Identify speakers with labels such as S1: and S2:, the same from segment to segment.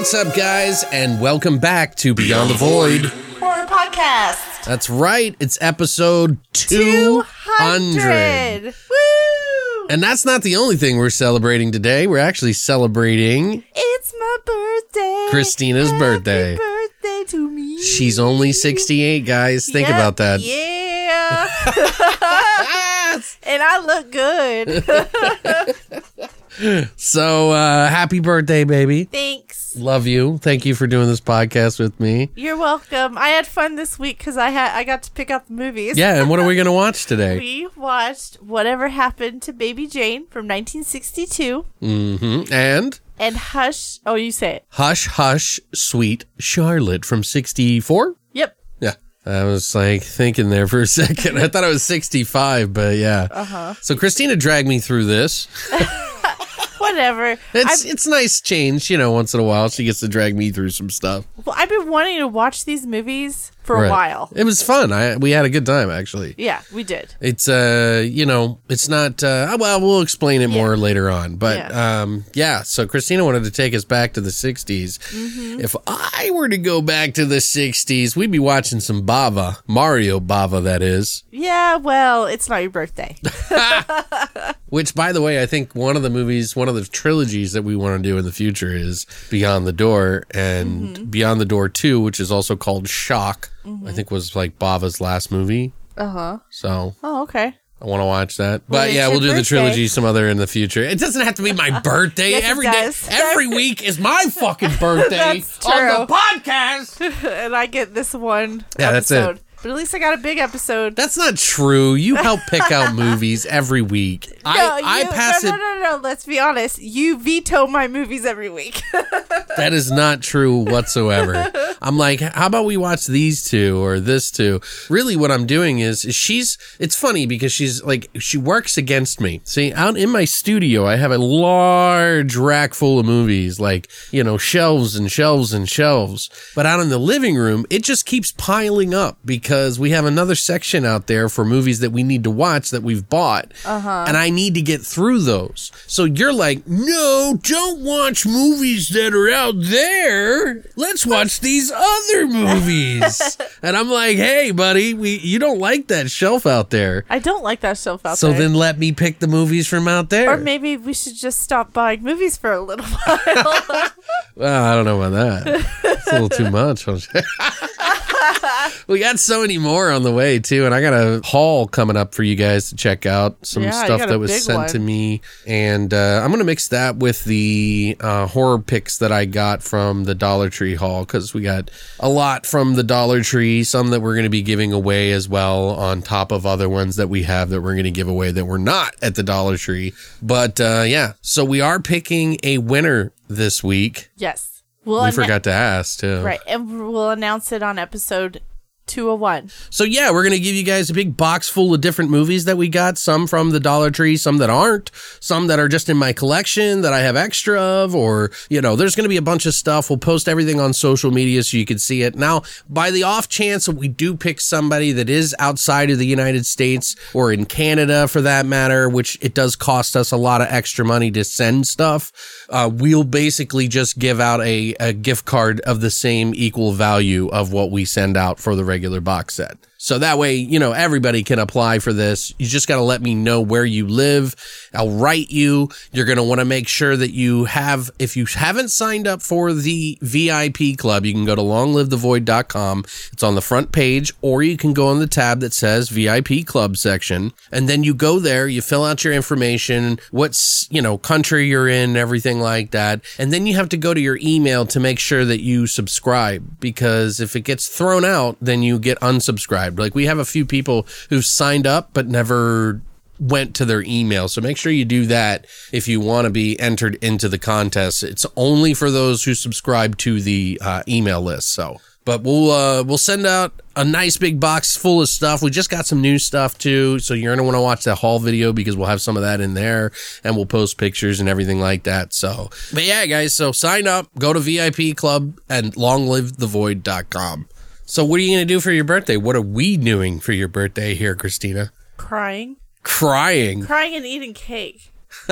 S1: What's up, guys, and welcome back to Beyond the Void.
S2: Horror podcast.
S1: That's right, it's episode 200.
S2: Woo!
S1: And that's not the only thing we're celebrating today. We're actually celebrating
S2: It's my birthday.
S1: Christina's
S2: Happy
S1: birthday.
S2: birthday to me.
S1: She's only 68, guys. Think
S2: Yep,
S1: about that.
S2: Yeah. and I look good.
S1: So, uh, happy birthday, baby.
S2: Thanks.
S1: Love you. Thank you for doing this podcast with me.
S2: You're welcome. I had fun this week because I had I got to pick out the movies.
S1: Yeah, and what are we going to watch today?
S2: We watched Whatever Happened to Baby Jane from 1962
S1: hmm And
S2: and Hush. Oh, you say it.
S1: Hush Hush Sweet Charlotte from 64?
S2: Yep.
S1: Yeah. I was like thinking there for a second. I thought it was 65, but yeah. Uh-huh. So Christina dragged me through this.
S2: Whatever.
S1: It's
S2: I've,
S1: it's nice change, you know, once in a while she gets to drag me through some stuff.
S2: well, I've been wanting to watch these movies for
S1: Right.
S2: a while.
S1: It was fun. I we had a good time actually.
S2: Yeah, we did.
S1: It's uh, you know, it's not uh well, we'll explain it more later on. But
S2: Yeah.
S1: um yeah, so Christina wanted to take us back to the 60s.
S2: Mm-hmm.
S1: If I were to go back to the 60s, we'd be watching some Bava, Mario Bava that is.
S2: Yeah, well, it's not your birthday.
S1: Which, by the way, I think one of the movies, one of the trilogies that we want to do in the future is Beyond the Door and
S2: Mm-hmm.
S1: Beyond the Door 2, which is also called Shock. I think was like Bava's last movie.
S2: Uh huh.
S1: So
S2: Oh, okay.
S1: I want to watch that. But
S2: it's
S1: yeah, we'll do the trilogy some other in the future. It doesn't have to be my birthday
S2: Yes,
S1: every day. Every week is my fucking birthday on the podcast.
S2: and I get this one.
S1: Yeah, that's it.
S2: But at least I got a big episode.
S1: That's not true. You help pick out movies every week.
S2: No,
S1: I
S2: you,
S1: pass
S2: no,
S1: it.
S2: no, no, no. Let's be honest. You veto my movies every week.
S1: That is not true whatsoever. I'm like, how about we watch these two or this two? Really, what I'm doing is, is she's, it's funny because she's like, she works against me. See, out in my studio, I have a large rack full of movies, like, you know, shelves and shelves and shelves. But out in the living room, it just keeps piling up because we have another section out there for movies that we need to watch that we've bought. Uh-huh. And I need to get through those. So you're like, no, don't watch movies that are out there. Let's watch these other movies. and I'm like, hey, buddy, we you don't like that shelf out there.
S2: I don't like that shelf out
S1: So
S2: there.
S1: So then let me pick the movies from out there.
S2: or maybe we should just stop buying movies for a little while.
S1: Well, I don't know about that. It's a little too much. we got so many more on the way too, and I got a haul coming up for you guys to check out. Some
S2: Yeah,
S1: stuff that was sent
S2: one.
S1: to me, and uh, I'm gonna mix that with the uh, horror picks that I got from the Dollar Tree haul because we got a lot from the Dollar Tree. Some that we're gonna be giving away as well, on top of other ones that we have that we're gonna give away that were not at the Dollar Tree. But uh, yeah, so we are picking a winner this week.
S2: yes. We'll
S1: We
S2: anna-
S1: forgot to ask too.
S2: Right. And we'll announce it on episode 201.
S1: So yeah, we're gonna give you guys a big box full of different movies that we got. Some from the Dollar Tree, some that aren't, some that are just in my collection that I have extra of, or you know, there's gonna be a bunch of stuff. We'll post everything on social media so you can see it. Now, by the off chance that we do pick somebody that is outside of the United States or in Canada for that matter, which it does cost us a lot of extra money to send stuff, uh, we'll basically just give out a, a gift card of the same equal value of what we send out for the regular box set. So that way, you know, everybody can apply for this. You just got to let me know where you live. I'll write you. You're going to want to make sure that you have, if you haven't signed up for the VIP club, you can go to longlivethevoid.com. It's on the front page, or you can go on the tab that says VIP club section. And then you go there, you fill out your information, what's, you know, country you're in, everything like that. And then you have to go to your email to make sure that you subscribe because if it gets thrown out, then you get unsubscribed. Like we have a few people who've signed up but never went to their email. So make sure you do that if you want to be entered into the contest. It's only for those who subscribe to the uh, email list. So, but we'll uh, we'll send out a nice big box full of stuff. We just got some new stuff too, so you're gonna want to watch that haul video because we'll have some of that in there, and we'll post pictures and everything like that. So, but yeah, guys, so sign up, go to VIP Club and longlivethevoid.com. So, what are you gonna do for your birthday? What are we doing for your birthday here, Christina?
S2: Crying.
S1: Crying.
S2: Crying and eating cake.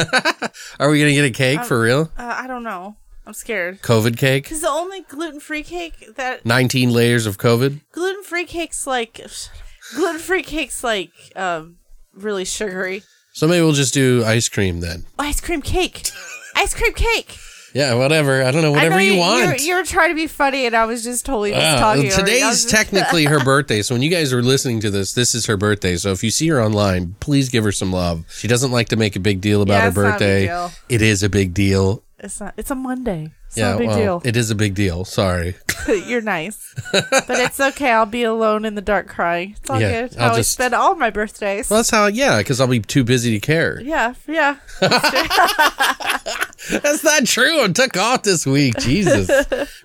S1: Are we gonna get a cake for real?
S2: Uh, I don't know. I'm scared.
S1: COVID cake?
S2: Because the only gluten free cake that
S1: 19 layers of COVID?
S2: gluten free cakes like gluten free cakes like um really sugary.
S1: So maybe we'll just do ice cream then.
S2: Ice cream cake. Ice cream cake.
S1: Yeah, whatever. I don't know, whatever
S2: know
S1: you,
S2: You're,
S1: want.
S2: you're trying to be funny, and I was just totally just
S1: Uh,
S2: talking. you.
S1: Today's technically her birthday, so when you guys are listening to this, this is her birthday. So if you see her online, please give her some love. She doesn't like to make a big deal about
S2: Yeah,
S1: her
S2: it's not a big
S1: birthday. It is a big deal.
S2: It's not. It's a Monday. It's
S1: yeah,
S2: not a big
S1: well,
S2: deal.
S1: it is a big deal. Sorry.
S2: You're nice, but it's okay. I'll be alone in the dark crying. It's all
S1: Yeah,
S2: good.
S1: I'll
S2: I
S1: just-
S2: spend all my birthdays.
S1: Well, that's how. Yeah, because I'll be too busy to care.
S2: yeah, yeah.
S1: That's not true. I took off this week. Jesus.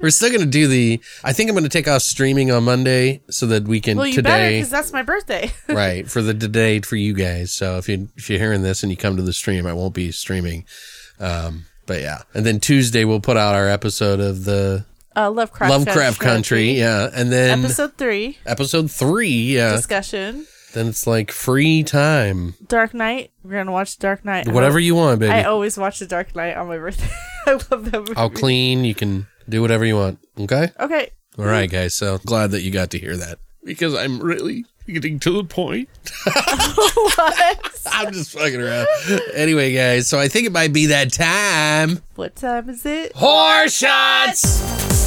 S1: We're still gonna do the. I think I'm gonna take off streaming on Monday so that we can
S2: Well, you
S1: today.
S2: because that's my birthday.
S1: right for the today for you guys. So if you if you're hearing this and you come to the stream, I won't be streaming. Um, but yeah, and then Tuesday we'll put out our episode of the
S2: uh, Lovecraft.
S1: Lovecraft Country. Yeah, and then episode, three,
S2: Episode three
S1: three. Yeah,
S2: discussion.
S1: then it's like free time.
S2: Dark Knight. We're gonna watch Dark Knight.
S1: Whatever you want, baby.
S2: I always watch the Dark Knight on my birthday. I love that movie.
S1: I'll clean. You can do whatever you want. Okay.
S2: Okay.
S1: All right, guys. So glad that you got to hear that because I'm really getting to the point.
S2: what?
S1: I'm just fucking around. anyway, guys. So I think it might be that time.
S2: what time is it?
S1: Horror shots.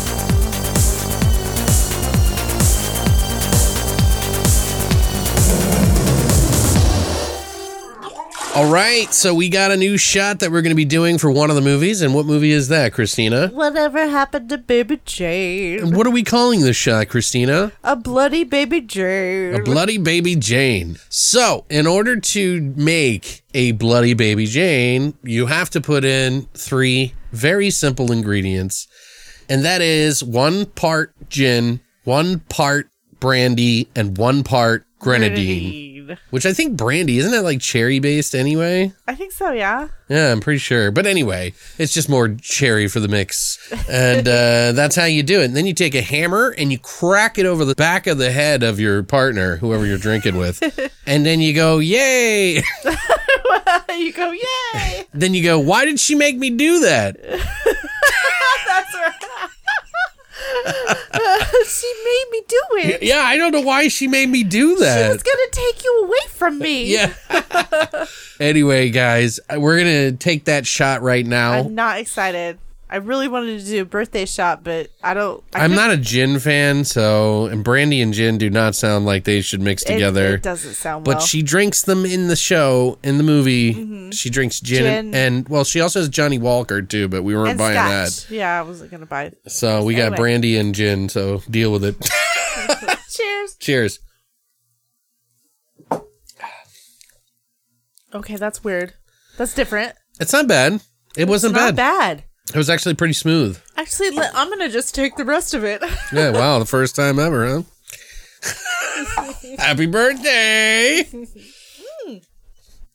S1: All right, so we got a new shot that we're going to be doing for one of the movies, and what movie is that, Christina?
S2: Whatever happened to Baby Jane?
S1: What are we calling this shot, Christina?
S2: A bloody Baby Jane.
S1: A bloody baby Jane. So, in order to make a bloody baby Jane, you have to put in three very simple ingredients, and that is one part gin, one part brandy, and one part grenadine.
S2: Grenadine.
S1: Which I think brandy isn't that like cherry based anyway?
S2: I think so. Yeah.
S1: Yeah, I'm pretty sure. But anyway, it's just more cherry for the mix. And uh, that's how you do it. And then you take a hammer and you crack it over the back of the head of your partner, whoever you're drinking with. and then you go, yay.
S2: you go, yay!
S1: then you go, why did she make me do that?
S2: That's right. she made me do it.
S1: Yeah, I don't know why she made me do that.
S2: She was gonna take you away from me.
S1: yeah. anyway, guys, we're going to take that shot right now.
S2: I'm not excited. I really wanted to do a birthday shot, but I don't. I
S1: I'm
S2: couldn't-
S1: not a gin fan, so and brandy and gin do not sound like they should mix together.
S2: It, doesn't sound
S1: but
S2: well.
S1: she drinks them in the show in the movie. Mm-hmm. She drinks gin,
S2: Gin.
S1: And, well, she also has Johnnie Walker too, but we weren't
S2: and
S1: buying
S2: scotch. Yeah, I wasn't gonna buy it.
S1: So we got brandy and gin. So deal with it.
S2: Cheers.
S1: Cheers.
S2: Okay, that's weird. That's different.
S1: It's not bad. It wasn't
S2: Not
S1: bad.
S2: bad.
S1: It was actually pretty smooth.
S2: Actually, I'm gonna just take the rest of it.
S1: Yeah. Wow. The first time ever, huh? Happy birthday.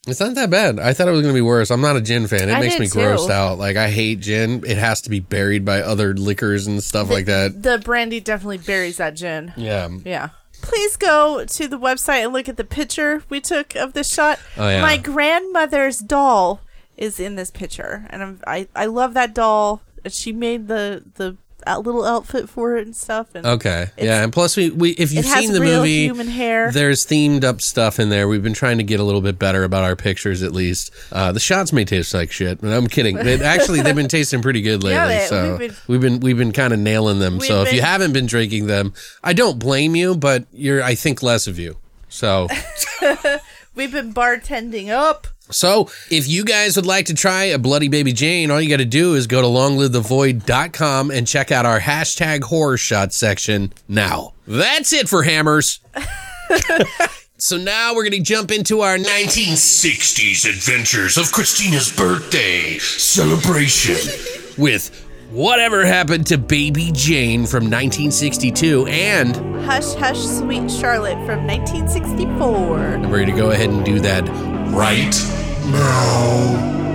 S1: It's not that bad. I thought it was going to be worse. I'm not a gin fan. It
S2: I
S1: makes me grossed out. Like I hate gin. It has to be buried by other liquors and stuff like that.
S2: the brandy definitely buries that gin.
S1: Yeah.
S2: Yeah. Please go to the website and look at the picture we took of this shot.
S1: Oh, yeah.
S2: My grandmother's doll is in this picture, and I'm, I I love that doll. She made the the little outfit for it and stuff. And
S1: Okay. Yeah, and plus we, we if you've seen the movie,
S2: human hair.
S1: there's themed up stuff in there. We've been trying to get a little bit better about our pictures at least. Uh, the shots may taste like shit, but I'm kidding. Actually, they've been tasting pretty good lately.
S2: Yeah, they-
S1: so
S2: we've been-
S1: we've been we've been kind of nailing them. So if you haven't been drinking them, I don't blame you, but you're I think less of you. So
S2: We've been bartending up.
S1: So, if you guys would like to try a Bloody Baby Jane, all you got to do is go to longlivethevoid.com and check out our hashtag horror shot section now. That's it for hammers. so, now we're going to jump into our
S3: 1960s adventures of Christina's birthday celebration.
S1: with Whatever Happened to Baby Jane from 1962 and
S2: Hush Hush Sweet Charlotte from 1964.
S1: we're going to go ahead and do that
S3: Right now.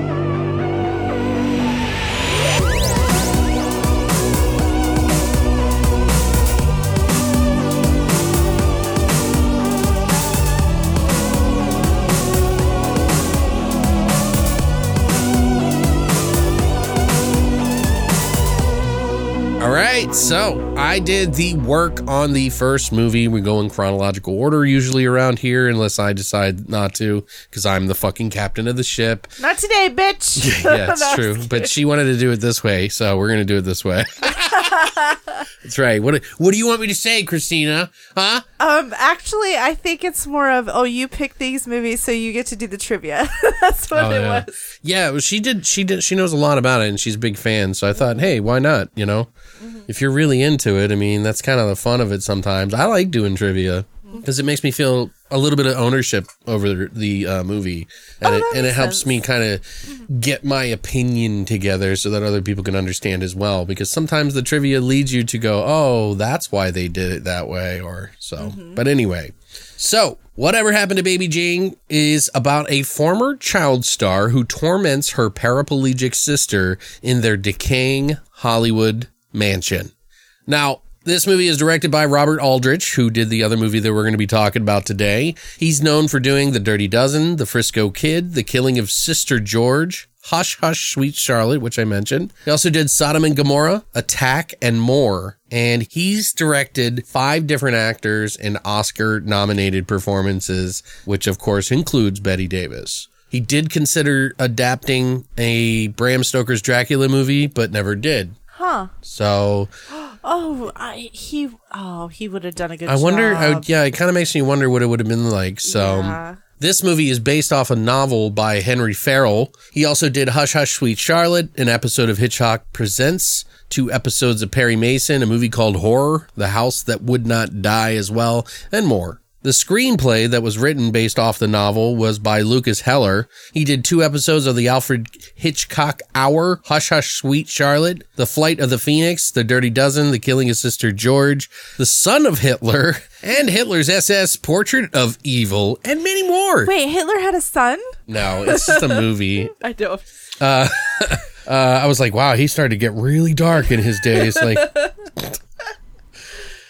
S1: Right, so I did the work on the first movie. We go in chronological order usually around here, unless I decide not to, because I'm the fucking captain of the ship.
S2: Not today, bitch.
S1: Yeah, it's true. But she wanted to do it this way, so we're gonna do it this way. That's right. What What do you want me to say, Christina? Huh?
S2: Um, actually, I think it's more of oh, you pick these movies, so you get to do the trivia. That's what
S1: Oh,
S2: it
S1: yeah.
S2: was.
S1: Yeah, well, she did. She did. She knows a lot about it, and she's a big fan. So I thought, hey, why not? You know,
S2: Mm-hmm.
S1: if you're really into it, I mean, that's kind of the fun of it. Sometimes I like doing trivia
S2: Mm-hmm.
S1: because it makes me feel a little bit of ownership over the, the uh, movie, and
S2: Oh,
S1: it and it helps
S2: sense.
S1: me kind of get my opinion together so that other people can understand as well. Because sometimes the trivia leads you to go, oh, that's why they did it that way, or so.
S2: Mm-hmm.
S1: But anyway. So, whatever happened to Baby Jane is about a former child star who torments her paraplegic sister in their decaying Hollywood mansion. Now, this movie is directed by Robert Aldrich, who did the other movie that we're going to be talking about today. He's known for doing The Dirty Dozen, The Frisco Kid, The Killing of Sister George, Hush Hush Sweet Charlotte, which I mentioned. He also did Sodom and Gomorrah, Attack, and more. And he's directed five different actors in Oscar nominated performances, which of course includes Bette Davis. He did consider adapting a Bram Stoker's Dracula movie, but never did.
S2: Huh?
S1: So
S2: Oh, I he oh he would have done a good.
S1: I wonder, I, yeah, it kind of makes me wonder what it would have been like. So,
S2: Yeah.
S1: this movie is based off a novel by Henry Farrell. He also did Hush Hush Sweet Charlotte, an episode of Hitchcock Presents, two episodes of Perry Mason, a movie called Horror, The House That Would Not Die as well, and more. The screenplay that was written based off the novel was by Lukas Heller. He did two episodes of the Alfred Hitchcock Hour, Hush Hush Sweet Charlotte, The Flight of the Phoenix, The Dirty Dozen, The Killing of Sister George, The Son of Hitler, and Hitler's SS Portrait of Evil, and many more.
S2: Wait, Hitler had a son?
S1: No, it's just a movie.
S2: I don't.
S1: Uh, I was like, wow, he started to get really dark in his days. Like,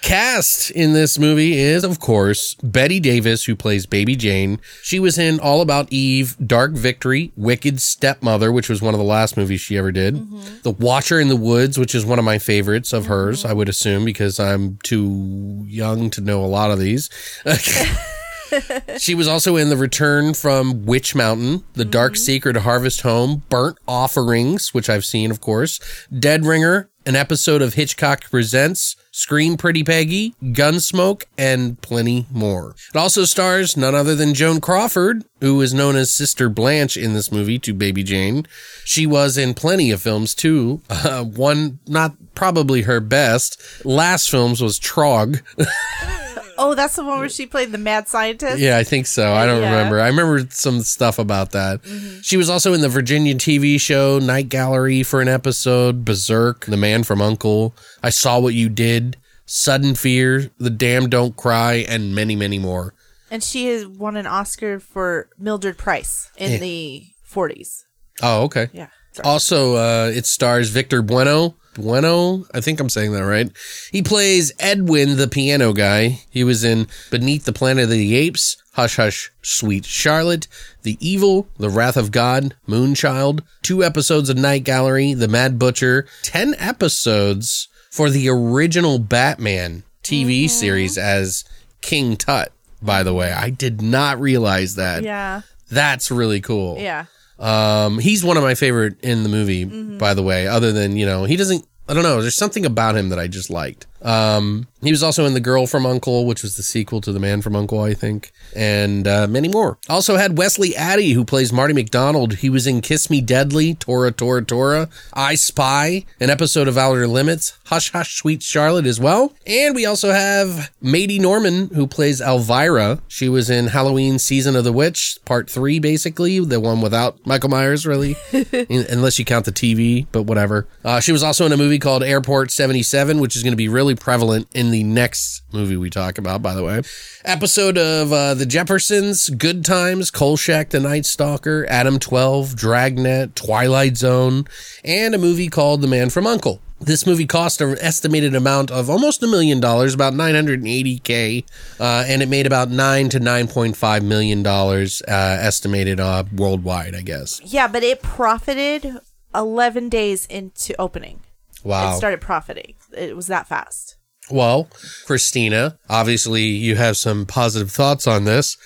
S1: cast in this movie is, of course, Bette Davis, who plays Baby Jane. She was in All About Eve, Dark Victory, Wicked Stepmother, which was one of the last movies she ever did. Mm-hmm. The Watcher in the Woods, which is one of my favorites of hers, mm-hmm. I would assume, because I'm too young to know a lot of these. She was also in The Return from Witch Mountain, The Dark Secret Harvest Home, Burnt Offerings, which I've seen, of course, Dead Ringer, an episode of Hitchcock Presents, Scream Pretty Peggy, Gunsmoke, and plenty more. It also stars none other than Joan Crawford, who is known as Sister Blanche in this movie to Baby Jane. She was in plenty of films too. Uh, one, not probably her best. Last films was Trog.
S2: Oh, that's the one where she played the mad scientist.
S1: Yeah, I think so. I don't
S2: Yeah.
S1: remember. I remember some stuff about that. She was also in the Virginia TV show Night Gallery for an episode, Berserk, The Man from Uncle, I Saw What You Did, Sudden Fear, The Damned Don't Cry, and many, many more.
S2: And she has won an Oscar for Mildred Pierce in
S1: Yeah.
S2: the 40s.
S1: Oh, okay.
S2: Yeah.
S1: Also, uh, it stars Victor Buono. Buono, I think I'm saying that right. He plays Edwin, the piano guy. He was in Beneath the Planet of the Apes, Hush Hush, Sweet Charlotte, The Evil, The Wrath of God, Moonchild, two episodes of Night Gallery, The Mad Butcher, 10 episodes for the original Batman TV
S2: Mm-hmm.
S1: series as King Tut. By the way, I did not realize that.
S2: Yeah.
S1: That's really cool.
S2: Yeah.
S1: Um, he's one of my favorite in the movie,
S2: Mm-hmm.
S1: by the way, other than, you know, he doesn't, I don't know, there's something about him that I just liked. Um, he was also in The Girl from Uncle, which was the sequel to The Man from Uncle, I think, and uh, many more. Also had Wesley Addy, who plays Marty McDonald. He was in Kiss Me Deadly, Tora Tora Tora, I Spy, an episode of Outer Limits, Hush Hush Sweet Charlotte as well. And we also have Maidie Norman, who plays Elvira. She was in Halloween Season of the Witch, part three, basically, the one without Michael Myers, really, unless you count the TV, but whatever. Uh, she was also in a movie called Airport 77, which is going to be really prevalent in the next movie we talk about, by the way. Episode of uh, The Jeffersons, Good Times, Kolchak the Night Stalker, Adam 12, Dragnet, Twilight Zone, and a movie called The Man from Uncle. This movie cost an estimated amount of almost a million dollars, about 980k, uh, and it made about nine to 9.5 million dollars uh, estimated uh, worldwide. I guess.
S2: Yeah, but it profited 11 days into opening.
S1: Wow.
S2: It started profiting. It was that fast.
S1: Well, Christina, obviously you have some positive thoughts on this.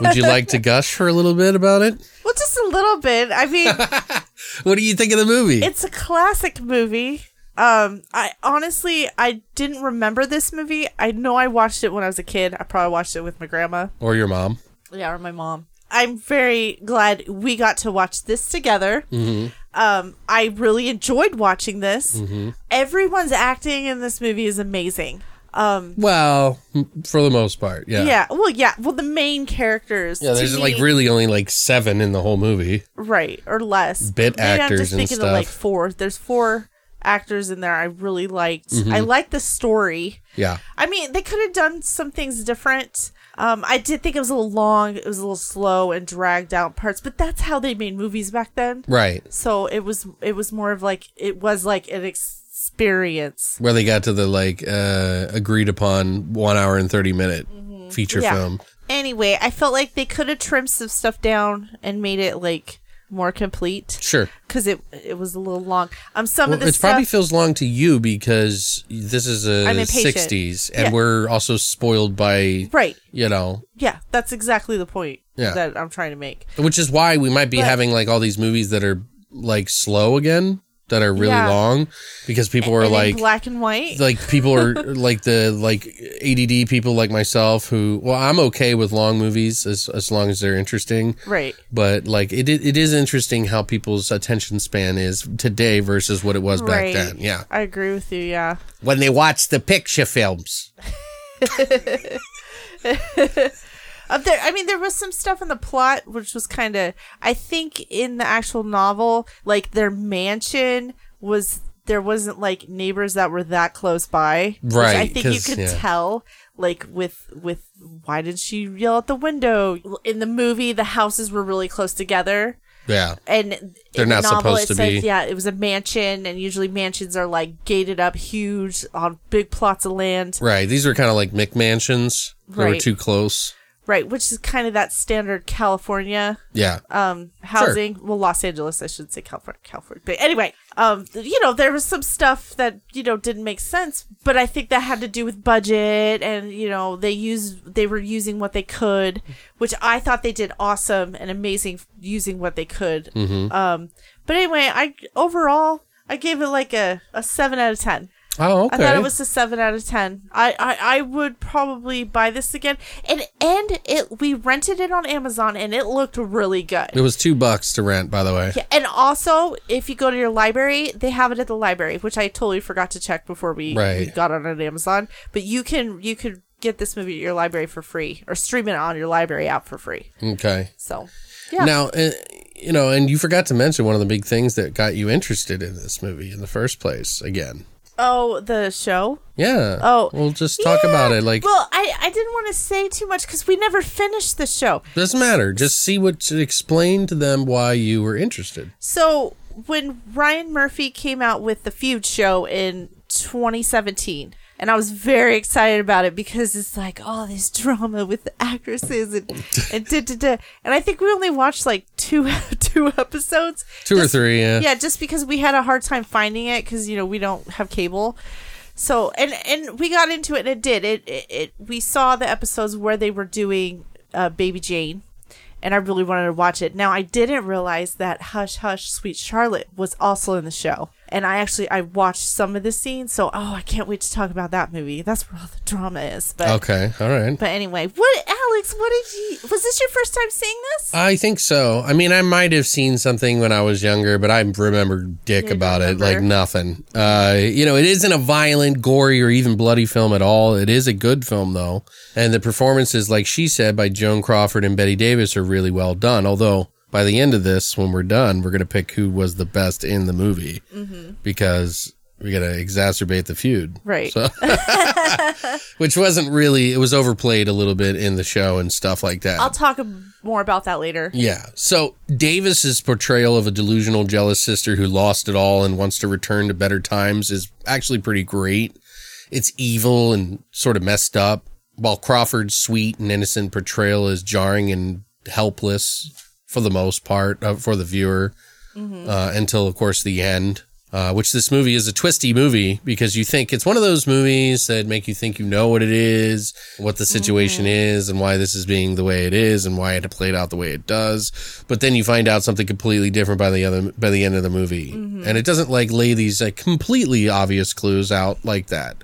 S1: Would you like to gush for a little bit about it?
S2: Well, just a little bit. I mean,
S1: What do you think of the movie?
S2: it's a classic movie. Um, I honestly I didn't remember this movie. I know I watched it when I was a kid. I probably watched it with my grandma.
S1: or your mom?
S2: Yeah, or my mom. I'm very glad we got to watch this together. Um, I really enjoyed watching this. Everyone's acting in this movie is amazing. Um,
S1: Well, for the most part, yeah.
S2: yeah. Well, yeah. Well, the main characters.
S1: Yeah, there's like
S2: me-
S1: really only like seven in the whole movie.
S2: right or less.
S1: Bit
S2: Maybe I'm
S1: actors
S2: just
S1: and
S2: thinking of like four. There's four actors in there. I really liked.
S1: Mm-hmm.
S2: I liked the story.
S1: Yeah.
S2: I mean, they could have done some things different. Um, I did think it was a little long. It was a little slow and dragged out parts, but that's how they made movies back then.
S1: Right.
S2: So it was it was more of like it was like an experience.
S1: Where they got to the like uh agreed upon one hour and 30 minute feature
S2: Mm-hmm. Yeah.
S1: film.
S2: Anyway, I felt like they could have trimmed some stuff down and made it like more complete
S1: Sure.
S2: because it it was a little long. Um, some
S1: Well,
S2: of the
S1: it probably feels long to you because this is a
S2: I'm impatient.
S1: 60s and
S2: Yeah.
S1: we're also spoiled by,
S2: right.
S1: you know,
S2: Yeah, that's exactly the point
S1: Yeah.
S2: that I'm trying to make.
S1: which is why we might be
S2: But-
S1: having like all these movies that are like slow again, that are really
S2: Yeah.
S1: long because people are like,
S2: black and white.
S1: like people are like the like ADD people like myself who well I'm okay with long movies as as long as they're interesting
S2: right.
S1: but like it it is interesting how people's attention span is today versus what it was back
S2: right.
S1: then yeah
S2: I agree with you. Yeah.
S1: when they watch the picture films
S2: Uh, there, I mean, there was some stuff in the plot which was kind of. I think in the actual novel, like their mansion was there wasn't like neighbors that were that close by. which I think you could
S1: yeah.
S2: tell, like with with why did she yell at the window in the movie? The houses were really close together.
S1: yeah
S2: And
S1: They're
S2: in the
S1: not
S2: novel,
S1: supposed
S2: it
S1: to
S2: says,
S1: be.
S2: Yeah, it was a mansion, and usually mansions are like gated up, huge on big plots of land.
S1: right these are kind of like McMansions they were too close
S2: Right, which is kind of that standard California
S1: yeah
S2: um housing. Well, Los Angeles, I should say California, California. But anyway, um, you know, there was some stuff that you know didn't make sense, but I think that had to do with budget, and you know, they used they were using what they could, which I thought they did awesome and amazing using what they could.
S1: Mm-hmm.
S2: Um, but anyway, I overall I gave it like a a seven out of ten.
S1: Oh okay
S2: I thought it was a seven out of ten. I, I, I would probably buy this again. And and it we rented it on Amazon and it looked really good.
S1: it was two bucks to rent by the way
S2: Yeah, and also if you go to your library, they have it at the library, which I totally forgot to check before we, we
S1: Right.
S2: got on it Amazon. But you can you could get this movie at your library for free or stream it on your library app for free.
S1: okay
S2: So yeah.
S1: Now, uh, you know, and you forgot to mention one of the big things that got you interested in this movie in the first place. Again,
S2: oh, the show.
S1: yeah.
S2: Oh,
S1: we'll just talk
S2: Yeah.
S1: about it. Like,
S2: well, I I didn't want to say too much because we never finished the show.
S1: doesn't matter. Just see what to explain to them why you were interested.
S2: So when Ryan Murphy came out with the Feud show in 2017. And I was very excited about it because it's like all this drama with the actresses and and da, da, da. and I think we only watched like two two episodes.
S1: Two or three, yeah.
S2: Yeah, just because we had a hard time finding it because you know we don't have cable. So and and we got into it and it did it it, it we saw the episodes where they were doing uh, Baby Jane, and I really wanted to watch it. Now I didn't realize that Hush Hush Sweet Charlotte was also in the show, and I actually I watched some of the scenes. So oh, I can't wait to talk about that movie. That's where all the drama is. But
S1: Okay, all right.
S2: but anyway, what Alex? What did you? Was this your first time seeing this?
S1: I think so. I mean, I might have seen something when I was younger, but I remember dick
S2: You
S1: about it like nothing. Uh, you know, it isn't a violent, gory, or even bloody film at all. It is a good film, though. And the performances, like she said, by Joan Crawford and Bette Davis are really well done. Although, by the end of this, when we're done, we're going to pick who was the best in the movie mm-hmm. because we got to exacerbate the feud.
S2: Right.
S1: So, which wasn't really, it was overplayed a little bit in the show and stuff like that.
S2: I'll talk more about that later.
S1: Yeah. So Davis's portrayal of a delusional, jealous sister who lost it all and wants to return to better times is actually pretty great. It's evil and sort of messed up, while Crawford's sweet and innocent portrayal is jarring and helpless for the most part uh, for the viewer uh, until, of course, the end. Uh, which this movie is a twisty movie because you think it's one of those movies that make you think you know what it is, what the situation is, and why this is being the way it is, and why it played out the way it does. But then you find out something completely different by the other by the end of the movie, and it doesn't like lay these like completely obvious clues out like that.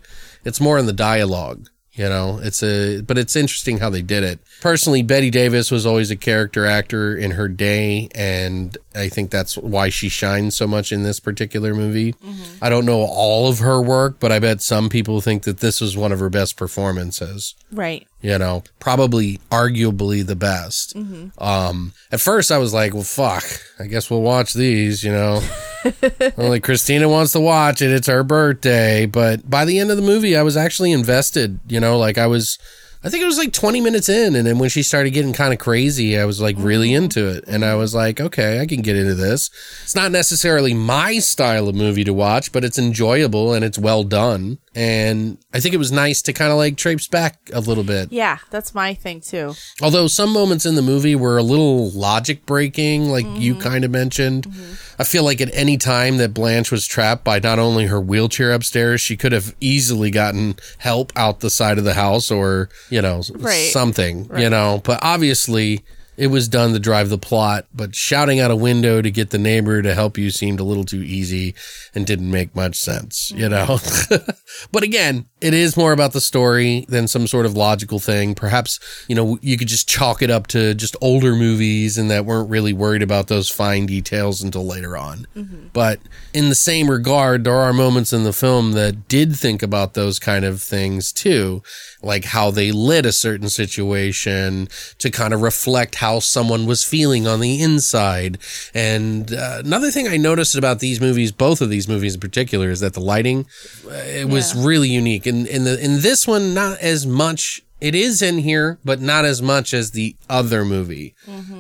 S1: It's more in the dialogue. You know, it's a, but it's interesting how they did it. Personally, Bette Davis was always a character actor in her day, and I think that's why she shines so much in this particular movie. Mm-hmm. I don't know all of her work, but I bet some people think that this was one of her best performances
S2: Right.
S1: You know, probably arguably the best. Um, at first I was like, well, fuck, I guess we'll watch these, you know. Only Christina wants to watch it. It's her birthday. But by the end of the movie, I was actually invested, you know, like I was, I think it was like 20 minutes in. And then when she started getting kind of crazy, I was like really into it. And I was like, okay, I can get into this. It's not necessarily my style of movie to watch, but it's enjoyable and it's well done. And I think it was nice to kind of like traipse back a little bit.
S2: Yeah, that's my thing too.
S1: Although some moments in the movie were a little logic breaking, like you mm-hmm. kind of mentioned. Mm-hmm. I feel like at any time that Blanche was trapped by not only her wheelchair upstairs, she could have easily gotten help out the side of the house or, you know,
S2: Right.
S1: something, you know. But obviously, it was done to drive the plot, but shouting out a window to get the neighbor to help you seemed a little too easy and didn't make much sense, you mm-hmm. know? but again, it is more about the story than some sort of logical thing. Perhaps, you know, you could just chalk it up to just older movies and that weren't really worried about those fine details until later on. Mm-hmm. But in the same regard, there are moments in the film that did think about those kind of things too, like how they lit a certain situation to kind of reflect how someone was feeling on the inside. And uh, another thing I noticed about these movies, both of these movies in particular, is that the lighting uh, it was
S2: Yeah.
S1: really unique. In in the in this one, not as much. It is in here, but not as much as the other movie,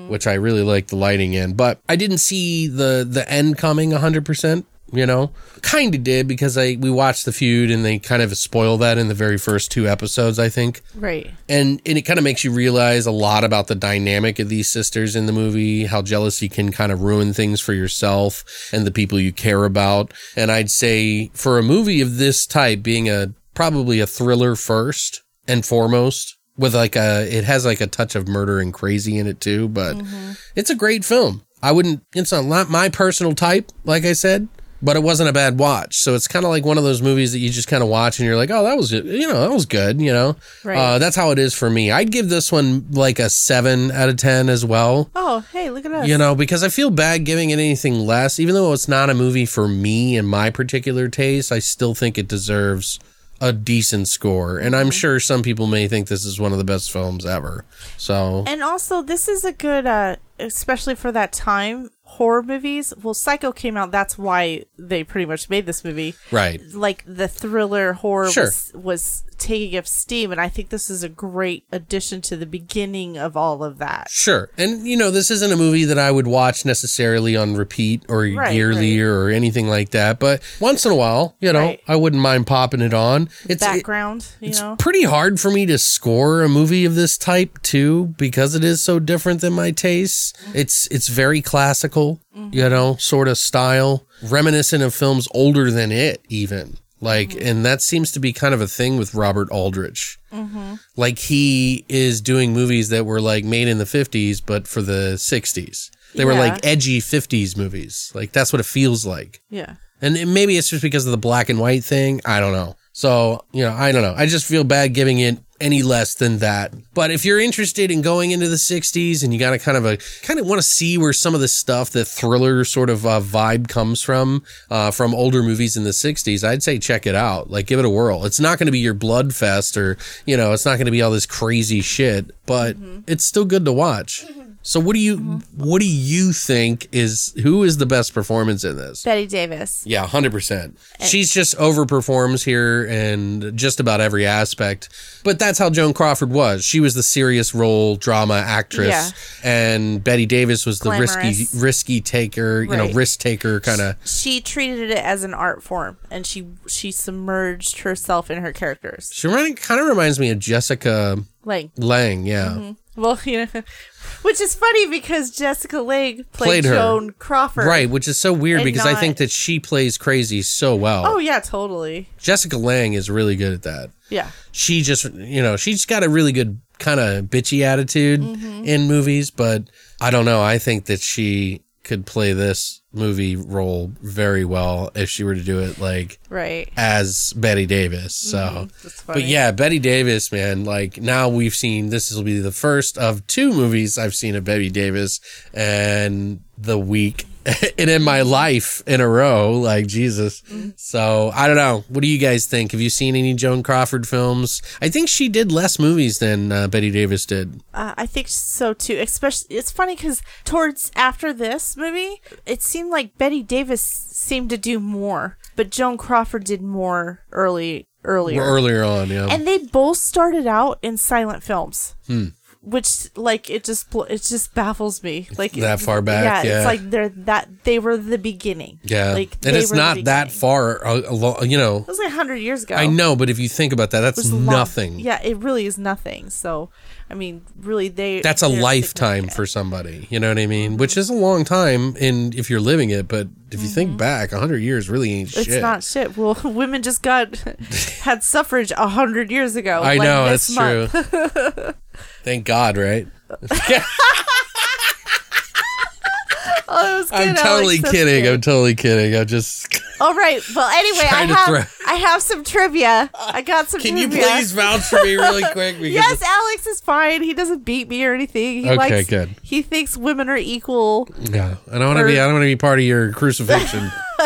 S1: which I really like the lighting in. But I didn't see the the end coming hundred percent. You know, kind of did because I we watched the feud and they kind of spoil that in the very first two episodes. I think
S2: Right.
S1: and and it kind of makes you realize a lot about the dynamic of these sisters in the movie how jealousy can kind of ruin things for yourself and the people you care about and i'd say for a movie of this type being a probably a thriller first and foremost with like a it has like a touch of murder and crazy in it too but mm-hmm. it's a great film i wouldn't it's not my personal type like i said but it wasn't a bad watch. So it's kind of like one of those movies that you just kind of watch and you're like, oh, that was, you know, that was good, you know?
S2: Right.
S1: Uh, that's how it is for me. I'd give this one like a seven out of 10 as well.
S2: Oh, hey, look at us.
S1: You know, because I feel bad giving it anything less. Even though it's not a movie for me and my particular taste, I still think it deserves a decent score. And I'm sure some people may think this is one of the best films ever. So,
S2: And also, this is a good, uh, especially for that time, horror movies. Well, Psycho came out. That's why they pretty much made this movie.
S1: right.
S2: Like the thriller horror
S1: Sure.
S2: was, was taking of steam, and I think this is a great addition to the beginning of all of that.
S1: Sure. And, you know, this isn't a movie that I would watch necessarily on repeat or
S2: Right,
S1: yearly
S2: right.
S1: or anything like that. But once in a while, you know,
S2: Right.
S1: I wouldn't mind popping it on. It's, it-
S2: Background, you
S1: it's
S2: know.
S1: pretty hard for me to score a movie of this type too because it is so different than my tastes. It's it's very classical, mm-hmm. you know, sort of style, reminiscent of films older than it even. Like mm-hmm. and that seems to be kind of a thing with Robert Aldrich. Mm-hmm. Like he is doing movies that were like made in the 50s but for the 60s. They were like edgy 50s movies. Like that's what it feels like.
S2: yeah.
S1: And it- maybe it's just because of the black and white thing. I don't know. So, you know, I don't know. I just feel bad giving it any less than that. But if you're interested in going into the 60s and you got to kind of a kind of want to see where some of the stuff, the thriller sort of uh, vibe comes from, uh, from older movies in the 60s, I'd say check it out. Like, give it a whirl. It's not going to be your blood fest or, you know, it's not going to be all this crazy shit, but it's still good to watch. So what do you mm-hmm. what do you think is who is the best performance in this?
S2: Bette Davis.
S1: Yeah, hundred percent. She's just overperforms here in just about every aspect. But that's how Joan Crawford was. She was the serious role drama actress,
S2: Yeah.
S1: and Bette Davis was the risky
S2: Glamorous.
S1: risky taker, you know, risk taker kind of.
S2: She treated it as an art form, and she she submerged herself in her characters.
S1: She kind of reminds me of Jessica
S2: Like,
S1: Lange. Yeah, mm-hmm.
S2: well, you know, which is funny because Jessica Lange played,
S1: Played her.
S2: Joan Crawford.
S1: right. Which is so weird because I think that she plays crazy so well.
S2: Oh yeah, totally.
S1: Jessica Lange is really good at that.
S2: Yeah.
S1: she just you know she's got a really good kind of bitchy attitude
S2: Mm-hmm.
S1: in movies but i don't know i think that she could play this movie role very well if she were to do it like
S2: Right.
S1: as bette davis so. Mm-hmm.
S2: That's
S1: but yeah bette davis man like now we've seen this will be the first of two movies i've seen of bette davis and the week and in my life in a row like jesus so i don't know what do you guys think have you seen any joan crawford films i think she did less movies than uh, bette davis did
S2: Uh, I think so too. Especially, it's funny because towards after this movie, it seemed like Bette Davis seemed to do more, but Joan Crawford did more early earlier.
S1: earlier on yeah
S2: and they both started out in silent films.
S1: Hmm.
S2: Which like it just bl- it just baffles me. Like
S1: That far back, yeah.
S2: it's like they're that they were the beginning.
S1: Yeah.
S2: Like
S1: and it's not that far uh, you know.
S2: It was like hundred years ago.
S1: I know but if you think about that that's
S2: was long-
S1: nothing.
S2: Yeah it really is nothing. So I mean really they
S1: that's a lifetime for somebody you know what i mean? Which is a long time in if you're living it but if you think back 100 years really ain't
S2: Mm-hmm. It's not shit. Well, women just got had suffrage a hundred years ago.
S1: i
S2: like
S1: know
S2: this
S1: that's
S2: month.
S1: true thank god right
S2: Oh,
S1: i'm totally
S2: Alex,
S1: kidding i'm totally kidding i'm just
S2: All right. Well, anyway, I have
S1: throw-
S2: I have some trivia. I got some
S1: can you please vouch for me really quick because
S2: Yes, Alex is fine. He doesn't beat me or anything. He
S1: Okay,
S2: likes,
S1: good.
S2: He thinks women are equal.
S1: yeah i don't want to be i don't want to be part of your crucifixion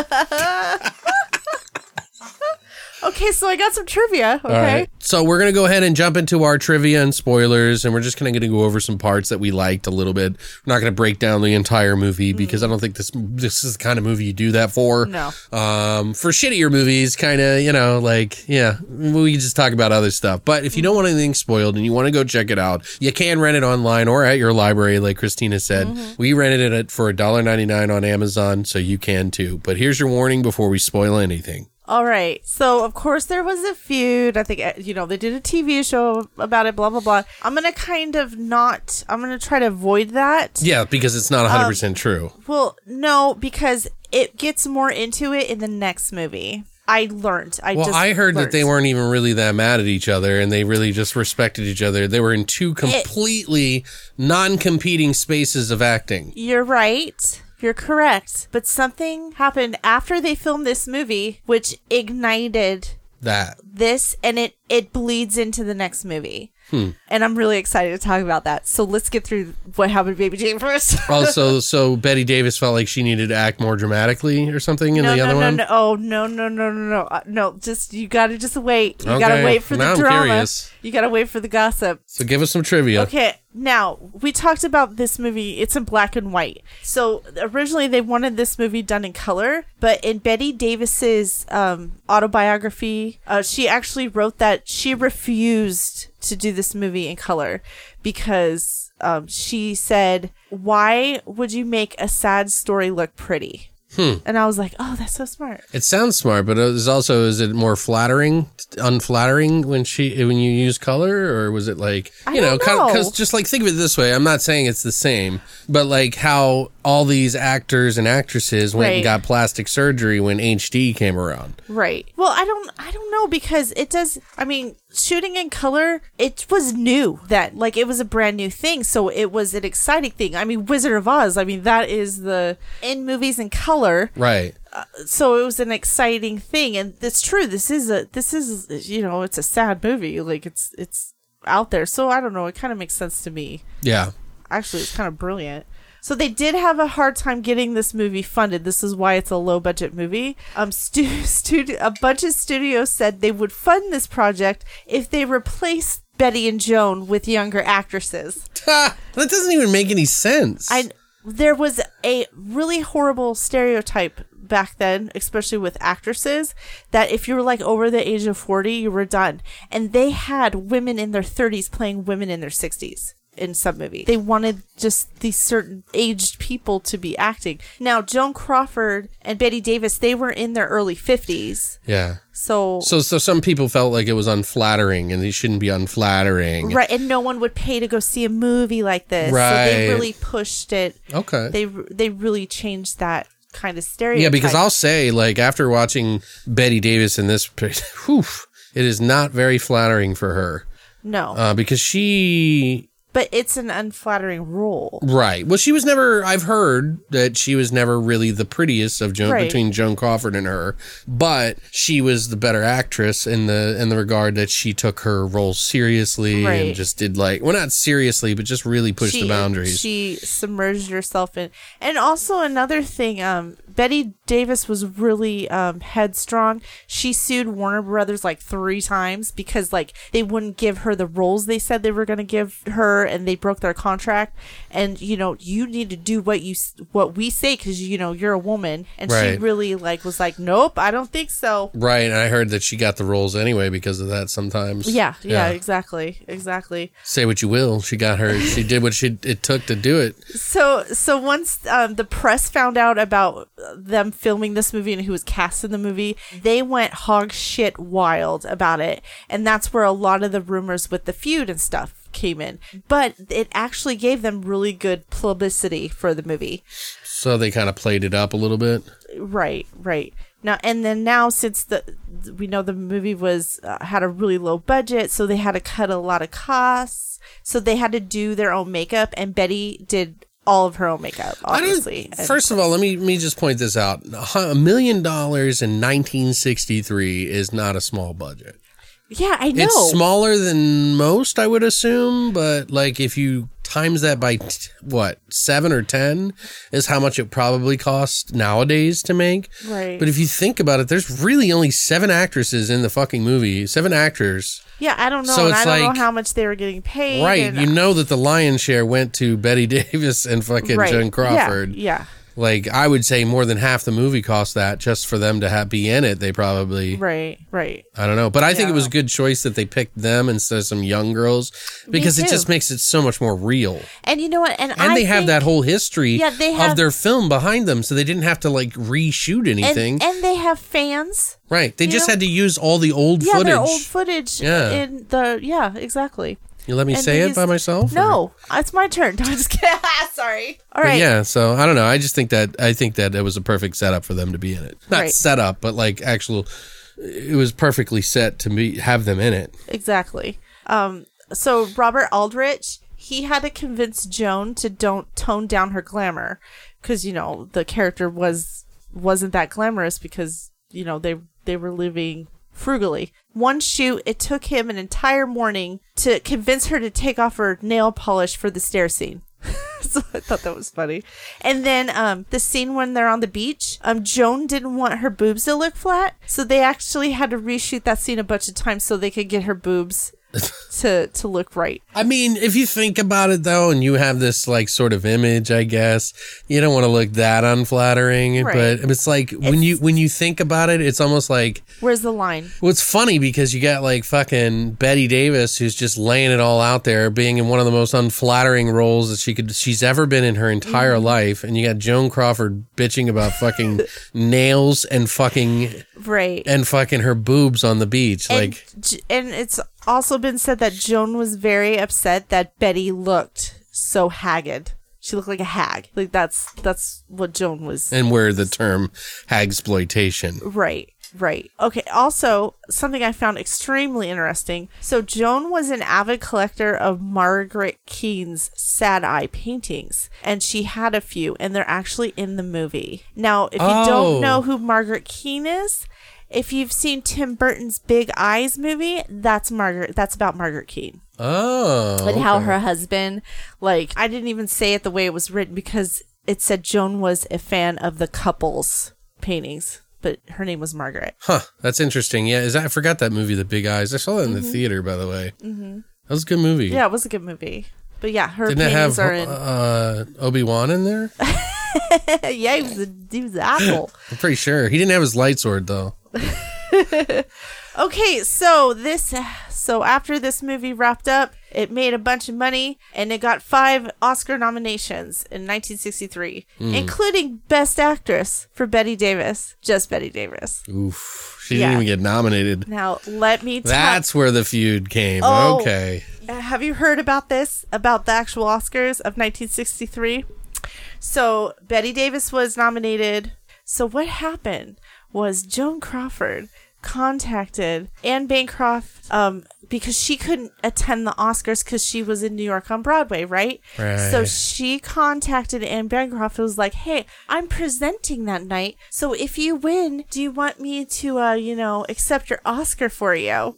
S2: Okay, so I got some trivia. Okay.
S1: All right. So we're gonna go ahead and jump into our trivia and spoilers, and we're just kind of gonna go over some parts that we liked a little bit. We're not gonna break down the entire movie because I don't think this this is the kind of movie you do that for.
S2: No.
S1: Um, for shittier movies, kind of, you know, like yeah, we can just talk about other stuff. But if you don't want anything spoiled and you want to go check it out, you can rent it online or at your library, like Christina said. We rented it for $1.99 on Amazon, so you can too. But here's your warning before we spoil anything.
S2: All right. So, of course, there was a feud. I think, uh, you know, they did a TV show about it, blah, blah, blah. I'm going to kind of not, I'm going to try to avoid that.
S1: Yeah, because it's not 100% true.
S2: Well, no, because it gets more into it in the next movie. I learned. I
S1: Well, I heard that they weren't even really that mad at each other and they really just respected each other. They were in two completely non competing spaces of acting.
S2: You're right. You're correct. But something happened after they filmed this movie, which ignited
S1: That.
S2: this and it it bleeds into the next movie And I'm really excited to talk about that. So let's get through what happened to Baby Jane first.
S1: Also, so Bette Davis felt like she needed to act more dramatically or something in
S2: no,
S1: the
S2: no,
S1: other
S2: no,
S1: one.
S2: no. Oh, no, no, no, no, no. Uh, no, just, you gotta just wait. You gotta wait for the
S1: now I'm
S2: drama.
S1: curious.
S2: You gotta wait for the gossip.
S1: So give us some trivia.
S2: Okay, now we talked about this movie. It's in black and white. So originally they wanted this movie done in color, but in Bette Davis's um, autobiography, uh, she actually wrote that she refused to do this movie in color because um, she said, "Why would you make a sad story look pretty?" And I was like, "Oh, that's so smart."
S1: It sounds smart, but it's also is it more flattering, unflattering when she when you use color, or was it like you know because just like think of it this way. I'm not saying it's the same, but like how all these actors and actresses went and got plastic surgery when HD came around.
S2: Right. Well, I don't I don't know because it does I mean, shooting in color, it was new that like it was a brand new thing, so it was an exciting thing. I mean, Wizard of Oz, I mean, that is the in movies in color,
S1: Right.
S2: Uh, so it was an exciting thing and it's true. This is a this is you know, it's a sad movie. Like it's it's out there. So I don't know, it kind of makes sense to me
S1: Yeah.
S2: actually it's kind of brilliant. So they did have a hard time getting this movie funded. This is why it's a low budget movie. Um, stu- studio, a bunch of studios said they would fund this project if they replaced Bette and Joan with younger actresses.
S1: That doesn't even make any sense.
S2: I there was a really horrible stereotype back then, especially with actresses, that if you were like over the age of 40, you were done. And they had women in their 30s playing women in their 60s in some movies. They wanted just these certain aged people to be acting. Now, Joan Crawford and Bette Davis, they were in their early 50s.
S1: yeah.
S2: So,
S1: So so some people felt like it was unflattering, and they shouldn't be unflattering.
S2: right, and no one would pay to go see a movie like this. So they really pushed it.
S1: Okay.
S2: They they really changed that kind of stereotype.
S1: Yeah, because I'll say, like, after watching Bette Davis in this, whew, it is not very flattering for her
S2: no.
S1: uh, because she,
S2: but it's an unflattering role.
S1: right? Well, she was never. I've heard that she was never really the prettiest of Joan
S2: Right.
S1: between Joan Crawford and her, but she was the better actress in the in the regard that she took her role seriously and just did like, well, not seriously, but just really pushed the boundaries.
S2: She submerged herself in, and also another thing. Um, Bette Davis was really um headstrong. She sued Warner Brothers like three times because like they wouldn't give her the roles they said they were going to give her, and they broke their contract. And you know, you need to do what you what we say because you know you're a woman, and she really like was like, nope, I don't think so.
S1: Right, and I heard that she got the roles anyway because of that. Sometimes,
S2: Yeah, yeah, exactly, exactly.
S1: Say what you will, she got her. She did what she it took to do it.
S2: So so once um, the press found out about them filming this movie and who was cast in the movie, they went hog shit wild about it, and that's where a lot of the rumors with the feud and stuff came in. But it actually gave them really good publicity for the movie.
S1: So they kind of played it up a little bit.
S2: Right, right. Now and then now since the we know the movie was uh, had a really low budget, so they had to cut a lot of costs. So they had to do their own makeup, and Bette did all of her own makeup, obviously.
S1: First of all, let me let me just point this out: a million dollars in 1963 is not a small budget.
S2: Yeah, I know.
S1: It's smaller than most, I would assume, but like if you times that by t- what seven or ten is how much it probably costs nowadays to make.
S2: Right.
S1: But if you think about it, there's really only seven actresses in the fucking movie, seven actors.
S2: Yeah, I don't know.
S1: So
S2: and I
S1: it's
S2: don't
S1: like-
S2: know how much they were getting paid.
S1: Right.
S2: and-
S1: You know that the lion's share went to Bette Davis and fucking
S2: right.
S1: Joan Crawford.
S2: Yeah,
S1: Like I would say more than half the movie cost that just for them to have be in it. They probably.
S2: Right, right.
S1: I don't know, but I think it was a good choice that they picked them instead of some young girls because it just makes it so much more real.
S2: And you know what? And,
S1: And
S2: I
S1: they have that whole history
S2: Yeah, they
S1: of their film behind them, so they didn't have to like reshoot anything.
S2: and, and they have fans.
S1: right. They just
S2: know-
S1: had to use all the old
S2: Yeah,
S1: footage.
S2: their old footage.
S1: Yeah.
S2: In the yeah, exactly.
S1: You let me
S2: And
S1: say it by myself? or-
S2: No, it's my turn. I'm just kidding. Sorry. All
S1: But yeah, so I don't know. I just think that I think that it was a perfect setup for them to be in it. Not
S2: Right.
S1: setup, but like actual. It was perfectly set to be have them in it.
S2: Exactly. Um. So Robert Aldrich, he had to convince Joan to don't tone down her glamour, because you know the character was wasn't that glamorous because you know they they were living frugally. One shoot, it took him an entire morning to convince her to take off her nail polish for the stair scene. so I thought that was funny. And then um, the scene when they're on the beach, um, Joan didn't want her boobs to look flat, so they actually had to reshoot that scene a bunch of times so they could get her boobs to to look right.
S1: I mean, if you think about it though, and you have this like sort of image, I guess you don't want to look that unflattering.
S2: Right.
S1: But it's like when you when you think about it, it's almost like
S2: Where's the line?
S1: well, it's funny because you got like fucking Bette Davis who's just laying it all out there, being in one of the most unflattering roles that she could she's ever been in her entire mm-hmm. life, and you got Joan Crawford bitching about fucking nails and fucking
S2: Right.
S1: and fucking her boobs on the beach,
S2: and,
S1: like.
S2: And it's also been said that Joan was very upset that Betty looked so haggard. She looked like a hag. Like that's that's what Joan was.
S1: and where the term hagsploitation.
S2: Right, right. Okay, also, something I found extremely interesting. So, Joan was an avid collector of Margaret Keane's sad eye paintings, and she had a few, and they're actually in the movie. Now, if you
S1: Oh.
S2: don't know who Margaret Keane is, if you've seen Tim Burton's Big Eyes movie, that's Margaret. That's about Margaret Keane
S1: Oh,
S2: and how
S1: okay.
S2: her husband, like, I didn't even say it the way it was written because it said Joan was a fan of the couples paintings, but her name was Margaret.
S1: Huh, that's interesting. Yeah, is that, I forgot that movie, The Big Eyes. I saw that in the theater, by the way. Mm-hmm. That was a good movie.
S2: Yeah, it was a good movie. But yeah, her
S1: Didn't it
S2: paintings
S1: have
S2: are in.
S1: uh, Obi Wan in there?
S2: yeah, he was a he was an apple.
S1: I'm pretty sure he didn't have his light sword though.
S2: Okay, so this so after this movie wrapped up, it made a bunch of money and it got five Oscar nominations in 1963,
S1: Hmm.
S2: including Best Actress for Bette Davis, just Bette Davis.
S1: Oof, she
S2: Yeah.
S1: didn't even get nominated.
S2: Now let me tell.
S1: That's where the feud came.
S2: Oh.
S1: Okay,
S2: Have you heard about this? About the actual Oscars of 1963? So Bette Davis was nominated. So what happened was Joan Crawford contacted Anne Bancroft um, because she couldn't attend the Oscars because she was in New York on Broadway, right?
S1: Right.
S2: So she contacted Anne Bancroft and was like, "Hey, I'm presenting that night. So if you win, do you want me to, uh, you know, accept your Oscar for you?"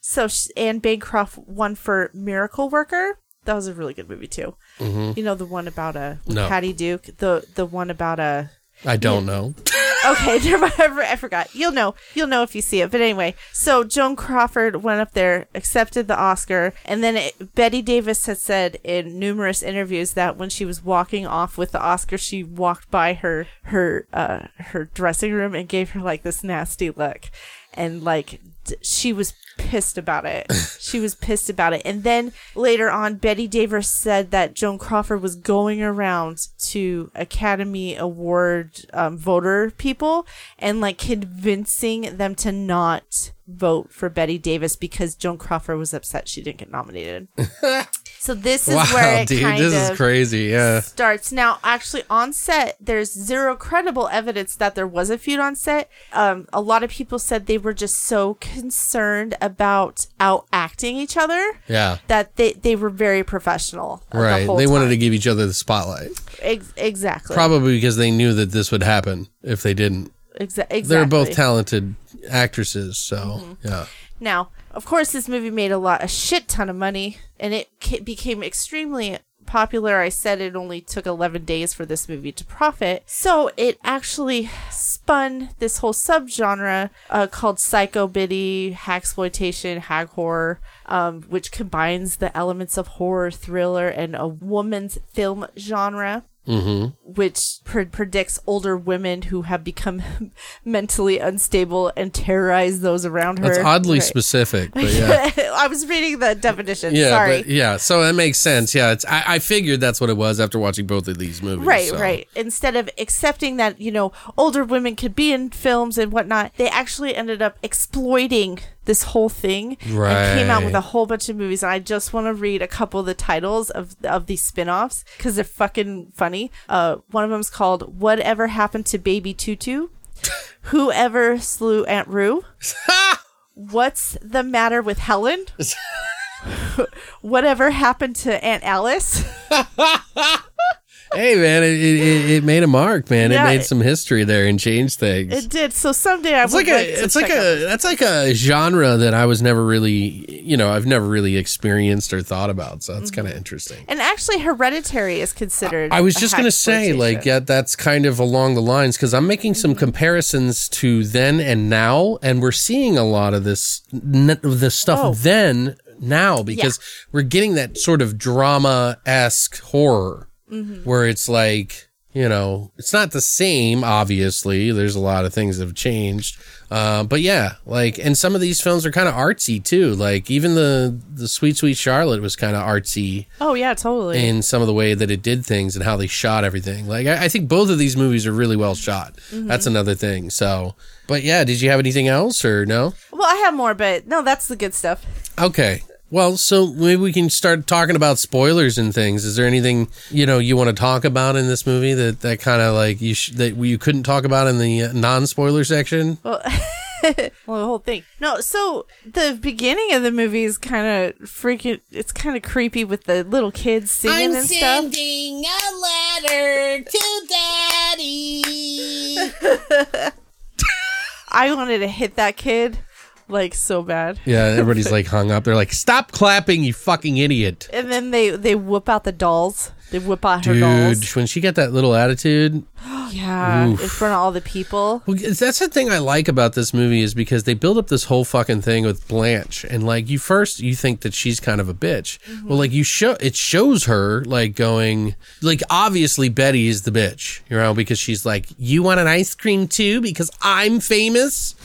S2: So sh- Anne Bancroft won for Miracle Worker. That was a really good movie too. You know the one about a
S1: No.
S2: Patty Duke. The the one about a
S1: I don't know.
S2: okay, never I forgot. You'll know. You'll know if you see it. But anyway, so Joan Crawford went up there, accepted the Oscar, and then it, Bette Davis had said in numerous interviews that when she was walking off with the Oscar, she walked by her her uh her dressing room and gave her like this nasty look, and like she was pissed about it. she was pissed about it. And then later on, Bette Davis said that Joan Crawford was going around to Academy Award um, voter people and like convincing them to not vote for Bette Davis because Joan Crawford was upset she didn't get nominated. so this is
S1: wow,
S2: where it
S1: dude,
S2: kind
S1: this
S2: of
S1: is crazy. Yeah.
S2: starts. Now, actually, on set, there's zero credible evidence that there was a feud on set. Um, a lot of people said they were just so concerned about out acting each other
S1: Yeah.
S2: that they, they were very professional. the
S1: Right.
S2: whole
S1: They wanted to give each other the spotlight.
S2: Ex- exactly.
S1: Probably because they knew that this would happen if they didn't.
S2: Exa- exactly.
S1: They're both talented actresses, so
S2: Mm-hmm.
S1: yeah.
S2: Now, of course, this movie made a lot, a shit ton of money, and it became extremely popular. I said it only took 11 days for this movie to profit. So it actually spun this whole subgenre uh, called psycho biddy, hagsploitation, hag horror, um, which combines the elements of horror, thriller, and a woman's film genre. Mm-hmm. Which pre- predicts older women who have become mentally unstable and terrorize those around her.
S1: That's oddly
S2: Right.
S1: specific, but yeah.
S2: I was reading the definition.
S1: Yeah,
S2: Sorry.
S1: but yeah, so that makes sense. Yeah, it's I, I figured that's what it was after watching both of these movies.
S2: Right,
S1: so.
S2: right. Instead of accepting that, you know, older women could be in films and whatnot, they actually ended up exploiting this whole thing right. and came out with a whole bunch of movies. And I just want to read a couple of the titles of of these spin-offs because they're fucking funny. Uh, one of them's called "Whatever Happened to Baby Tutu," "Whoever Slew Aunt Rue," "What's the Matter with Helen," "Whatever Happened to Aunt Alice."
S1: Hey man, it, it, it made a mark, man.
S2: Yeah,
S1: it made some history there and changed things.
S2: It did. So someday I
S1: it's
S2: would
S1: like
S2: like,
S1: a
S2: to
S1: it's like
S2: check out
S1: a that's like a genre that I was never really you know I've never really experienced or thought about. So
S2: Mm-hmm.
S1: that's kind of interesting.
S2: And actually, Hereditary is considered.
S1: I was just gonna say, like, yeah, that's kind of along the lines because I'm making some comparisons to then and now, and we're seeing a lot of this, n- the stuff
S2: Oh.
S1: then now because we're getting that sort of drama esque horror
S2: Mm-hmm.
S1: where it's like, you know, it's not the same. Obviously, there's a lot of things that have changed, uh, but yeah, like, and some of these films are kind of artsy too. Like, even the the Sweet Sweet Charlotte was kind of artsy
S2: Oh yeah, totally.
S1: in some of the way that it did things and how they shot everything. Like I, I think both of these movies are really well shot.
S2: Mm-hmm.
S1: That's another thing. So, but yeah, did you have anything else or no?
S2: well, I have more, but no, that's the good stuff.
S1: Okay. Well, so maybe we can start talking about spoilers and things. Is there anything you know you want to talk about in this movie that that kind of like you sh- that you couldn't talk about in the uh, non-spoiler section?
S2: Well, well, the whole thing. No, so the beginning of the movie is kind of freaking. It's kind of creepy with the little kids singing and stuff.
S4: I'm Sending a letter to daddy.
S2: I wanted to hit that kid like so bad.
S1: Yeah, everybody's like hung up. They're like, "Stop clapping, you fucking idiot."
S2: And then they they whip out the dolls. They whip out her
S1: Dude,
S2: dolls.
S1: when she got that little attitude,
S2: Yeah,
S1: Oof.
S2: in front of all the people.
S1: Well, that's the thing I like about this movie is because they build up this whole fucking thing with Blanche, and like you first you think that she's kind of a bitch. Mm-hmm. Well, like you show it shows her like going like obviously Bette is the bitch, you know, because she's like, you want an ice cream too because I'm famous,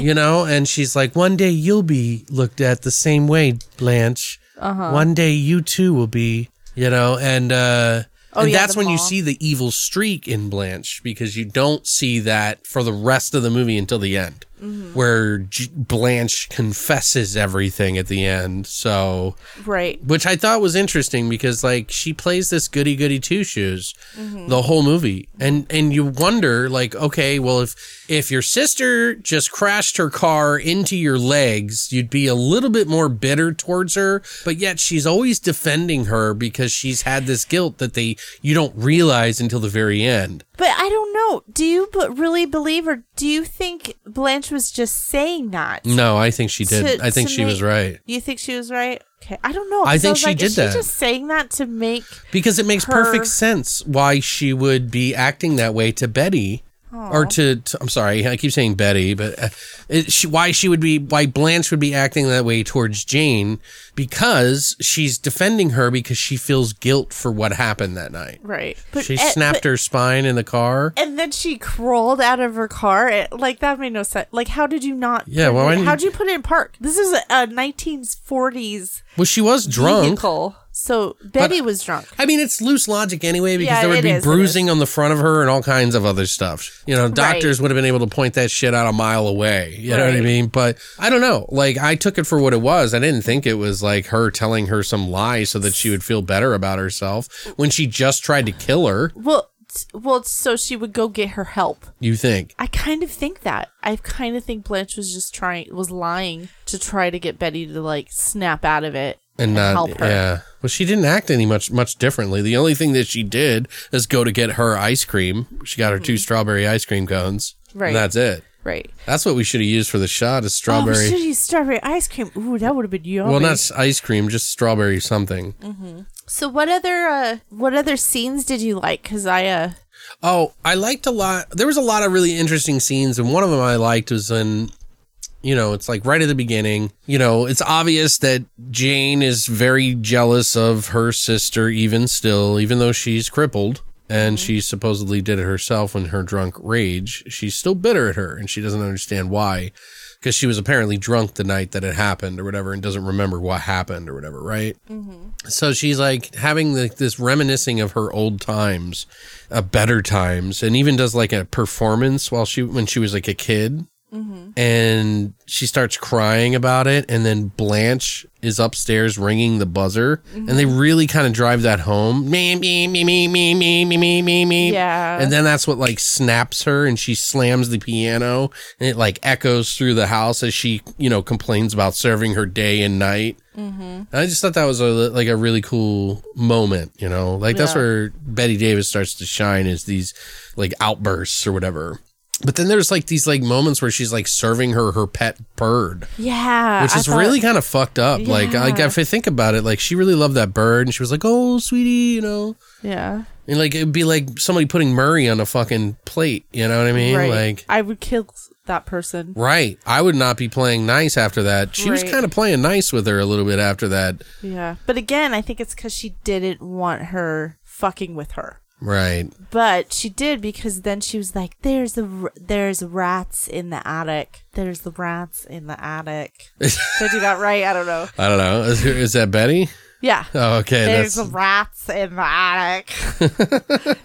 S1: you know, and she's like, one day you'll be looked at the same way, Blanche. Uh-huh. One day you too will be, you know, and uh.
S2: Oh,
S1: and
S2: yeah,
S1: that's when you see the evil streak in Blanche because you don't see that for the rest of the movie until the end,
S2: Mm-hmm.
S1: where J- Blanche confesses everything at the end. So,
S2: Right.
S1: which I thought was interesting because like she plays this goody goody two shoes
S2: Mm-hmm.
S1: the whole movie, and and you wonder like, okay, well if if your sister just crashed her car into your legs, you'd be a little bit more bitter towards her, but yet she's always defending her because she's had this guilt that they you don't realize until the very end.
S2: But I don't know. Do you but really believe, or do you think Blanche was just saying that?
S1: No, I think she did.
S2: to-
S1: I think she was right
S2: You think she was right? Okay, I don't know.
S1: I think
S2: was
S1: she
S2: like,
S1: did that.
S2: She just saying that to make.
S1: because it makes
S2: her-
S1: perfect sense why she would be acting that way to Bette. Or to, to, I'm sorry, I keep saying Bette, but uh, it, she, why she would be, why Blanche would be acting that way towards Jane, because she's defending her because she feels guilt for what happened that night.
S2: Right. But,
S1: She
S2: eh,
S1: snapped
S2: but-
S1: her spine in the car.
S2: And then she crawled out of her car. It- Like that made no sense. Like, how did you not?
S1: Yeah, well,
S2: how
S1: you-
S2: you put it in park? This is a, a 1940s
S1: Well, she was drunk.
S2: vehicle. So Bette was drunk.
S1: I mean, it's loose logic anyway because
S2: Yeah,
S1: there would be
S2: is,
S1: bruising on the front of her and all kinds of other stuff. You know, doctors would have been able to point that shit out a mile away. You know what I mean? But I don't know. Like, I took it for what it was. I didn't think it was like her telling her some lie so that she would feel better about herself when she just tried to kill her.
S2: Well, well, so she would go get her help.
S1: You think?
S2: I kind of think that. I kind of think Blanche was just trying, was lying to try to get Bette to like snap out of it
S1: And not,
S2: help her.
S1: yeah. Well, she didn't act any much much differently. The only thing that she did is go to get her ice cream. She got her two strawberry ice cream cones.
S2: Mm-hmm. Right.
S1: And that's it.
S2: Right.
S1: That's what we should have used for the shot is
S2: Oh,
S1: strawberry.
S2: we should use strawberry ice cream. Ooh, that would have been yummy.
S1: Well, not ice cream, just strawberry something.
S2: So what other uh what other scenes did you like? Cuz I uh
S1: Oh, I liked a lot. There was a lot of really interesting scenes, and one of them I liked was in, you know, it's like right at the beginning. You know, it's obvious that Jane is very jealous of her sister, even still, even though she's crippled. And she supposedly did it herself in her drunk rage. She's still bitter at her and she doesn't understand why. Because she was apparently drunk the night that it happened or whatever and doesn't remember what happened or whatever, right? So she's like having the, this reminiscing of her old times, uh, better times, and even does like a performance while she when she was like a kid. And she starts crying about it. And then Blanche is upstairs ringing the buzzer. And they really kind of drive that home. Me, me, me, me, me, me, me, me, me, me.
S2: Yeah.
S1: And then that's what like snaps her and she slams the piano and it like echoes through the house as she, you know, complains about serving her day and night.
S2: Mm-hmm.
S1: And I just thought that was a like a really cool moment, you know, like that's
S2: Yeah.
S1: where Bette Davis starts to shine is these like outbursts or whatever. But then there's like these like moments where she's like serving her her pet bird,
S2: Yeah.
S1: which is
S2: thought-
S1: really kind of fucked up. Like, like if I think about it, like she really loved that bird, and she was like, "Oh, sweetie," you know,
S2: Yeah.
S1: and like it'd be like somebody putting Murray on a fucking plate. You know what I mean?
S2: Right.
S1: Like,
S2: I would kill that person.
S1: right? I would not be playing nice after that. She was kind of playing nice with her a little bit after that,
S2: Yeah. But again, I think it's because she didn't want her fucking with her.
S1: Right?
S2: But she did because then she was like, "There's a there's rats in the attic. There's the rats in the attic." Did I do that right? I don't know.
S1: I don't know. Is, is that Bette?
S2: Yeah.
S1: Oh, okay.
S2: There's
S1: That's
S2: rats in the attic.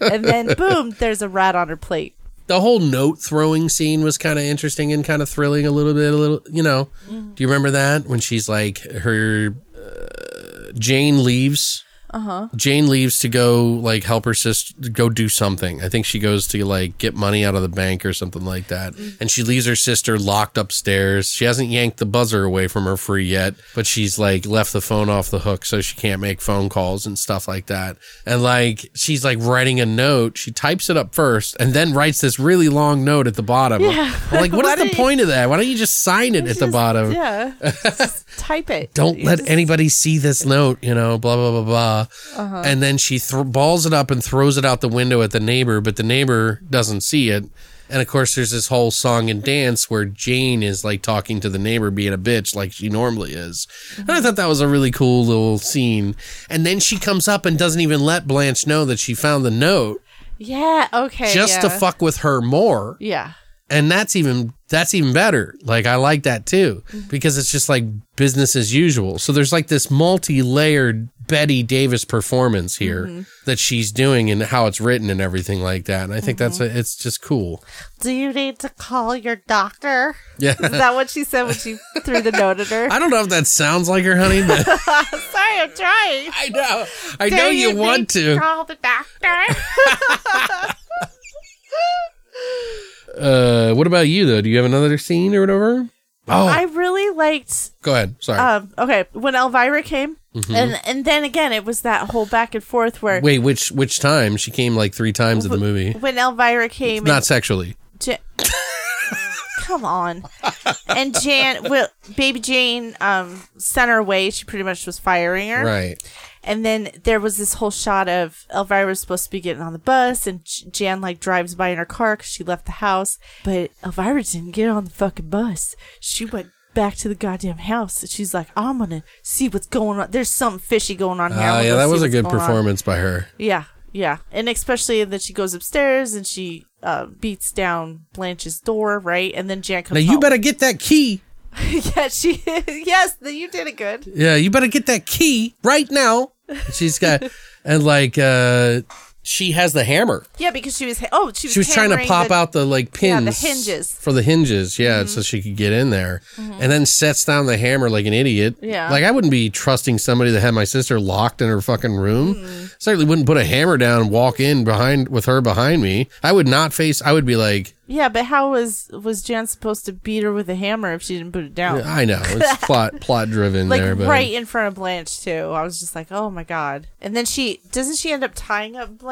S2: and then boom, there's a rat on her plate.
S1: the whole note throwing scene was kind of interesting and kind of thrilling a little bit. A little, you know.
S2: Mm-hmm.
S1: Do you remember that when she's like her uh, Jane leaves?
S2: Uh-huh.
S1: Jane leaves to go like help her sister go do something. I think she goes to like get money out of the bank or something like that.
S2: Mm-hmm.
S1: And she leaves her sister locked upstairs. She hasn't yanked the buzzer away from her free yet, but she's like left the phone off the hook so she can't make phone calls and stuff like that. And like she's like writing a note. She types it up first and then writes this really long note at the bottom.
S2: Yeah.
S1: I'm like, what is the
S2: you-
S1: point of that? Why don't you just sign it at the bottom?
S2: Yeah. Just type it.
S1: don't
S2: You
S1: let
S2: just-
S1: anybody see this note, you know, blah, blah, blah, blah.
S2: Uh-huh.
S1: And then she th- balls it up and throws it out the window at the neighbor, but the neighbor doesn't see it. And of course, there's this whole song and dance where Jane is like talking to the neighbor being a bitch like she normally is. And I thought that was a really cool little scene. And then she comes up and doesn't even let Blanche know that she found the note
S2: Yeah, okay.
S1: just to fuck with her more
S2: Yeah.
S1: and that's even that's even better. Like i like that too mm-hmm. because it's just like business as usual. So there's like this multi-layered bette davis performance here mm-hmm. that she's doing and how it's written and everything like that. And i think that's mm-hmm. a, it's just cool.
S2: Do you need to call your doctor?
S1: yeah.
S2: Is that what she said when she threw the note at her?
S1: i don't know if that sounds like her honey but
S2: Sorry, I'm trying.
S1: i know. I know
S2: Do
S1: you,
S2: need
S1: want to.
S2: call the doctor.
S1: uh what about you though? Do you have another scene or whatever? Oh.
S2: I really liked
S1: go ahead. Sorry.
S2: um okay when Elvira came
S1: Mm-hmm.
S2: and and then again it was that whole back and forth where
S1: wait which which time? She came like three times in the movie.
S2: when Elvira came
S1: not sexually.
S2: Ja- Come on. And Jan, well, baby Jane, um, sent her away. She pretty much was firing her.
S1: right
S2: And then there was this whole shot of Elvira was supposed to be getting on the bus, and Jan like drives by in her car because she left the house. But Elvira didn't get on the fucking bus. She went back to the goddamn house. And she's like, I'm gonna see what's going on. There's something fishy going on here.
S1: Oh,
S2: gonna
S1: yeah, that was a good
S2: going on."
S1: performance by her.
S2: Yeah, yeah, and especially that she goes upstairs and she uh, beats down Blanche's door, right? And then Jan comes.
S1: Now you
S2: home.
S1: better get that key.
S2: yeah, she. yes, you did it good.
S1: Yeah, you better get that key right now. She's got and like uh she has the hammer.
S2: Yeah, because she was. Oh, she was.
S1: She was trying to pop
S2: the-
S1: out the like
S2: Yeah,
S1: pins
S2: the hinges. Mm-hmm.
S1: for the hinges, yeah, so she could get in there. And then sets down the hammer like an idiot.
S2: Yeah.
S1: Like I wouldn't be trusting somebody that had my sister locked in her fucking room.
S2: Mm.
S1: Certainly wouldn't put a hammer down and walk in behind with her behind me. I would not face I would be like
S2: Yeah, but how was was Jan supposed to beat her with a hammer if she didn't put it down?
S1: I know, it's plot plot driven
S2: like
S1: there, but
S2: right in front of Blanche too. I was just like, oh my god. And then she doesn't she end up tying up Blanche?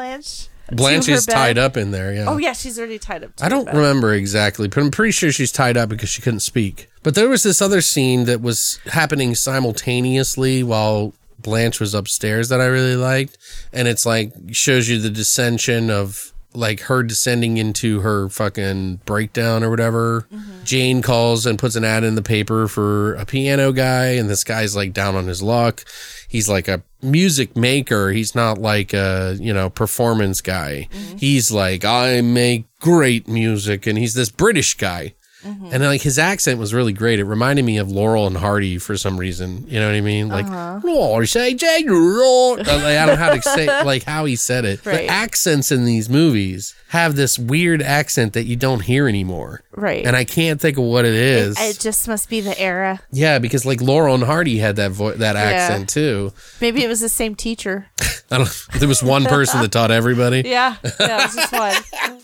S2: To
S1: Blanche is
S2: bed?
S1: tied up in there, yeah.
S2: Oh yeah, she's already tied up.
S1: I don't
S2: bed.
S1: remember exactly, but I'm pretty sure she's tied up because she couldn't speak. But there was this other scene that was happening simultaneously while Blanche was upstairs that I really liked. And it's like shows you the dissension of like her descending into her fucking breakdown or whatever. Mm-hmm. Jane calls and puts an ad in the paper for a piano guy, and this guy's like down on his luck. He's like a music maker. He's not like a, you know, performance guy. Mm-hmm. He's like, I make great music. And he's this British guy. Mm-hmm. And like his accent was really great. It reminded me of Laurel and Hardy for some reason. You know what I mean? Like, uh-huh. "Laurel, say Jane, Laurel." Uh, like, I don't know how to say like how he said it.
S2: Right.
S1: The accents in these movies have this weird accent that you don't hear anymore.
S2: Right.
S1: And I can't think of what it is.
S2: It just must be the era.
S1: yeah, because like Laurel and Hardy had that vo- that accent too.
S2: Maybe it was the same teacher.
S1: I don't. There was one person that taught everybody.
S2: Yeah, yeah, it was just one.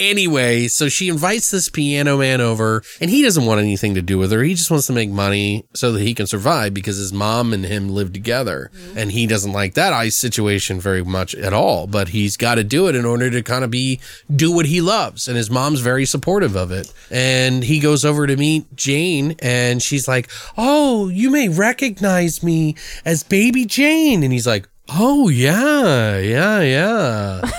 S1: Anyway, so she invites this piano man over, and he doesn't want anything to do with her. He just wants to make money so that he can survive because his mom and him live together. Mm-hmm. And he doesn't like that ice situation very much at all, but he's got to do it in order to kind of be, do what he loves. And his mom's very supportive of it. And he goes over to meet Jane, and she's like, Oh, you may recognize me as baby Jane. And he's like, Oh, yeah, yeah, yeah.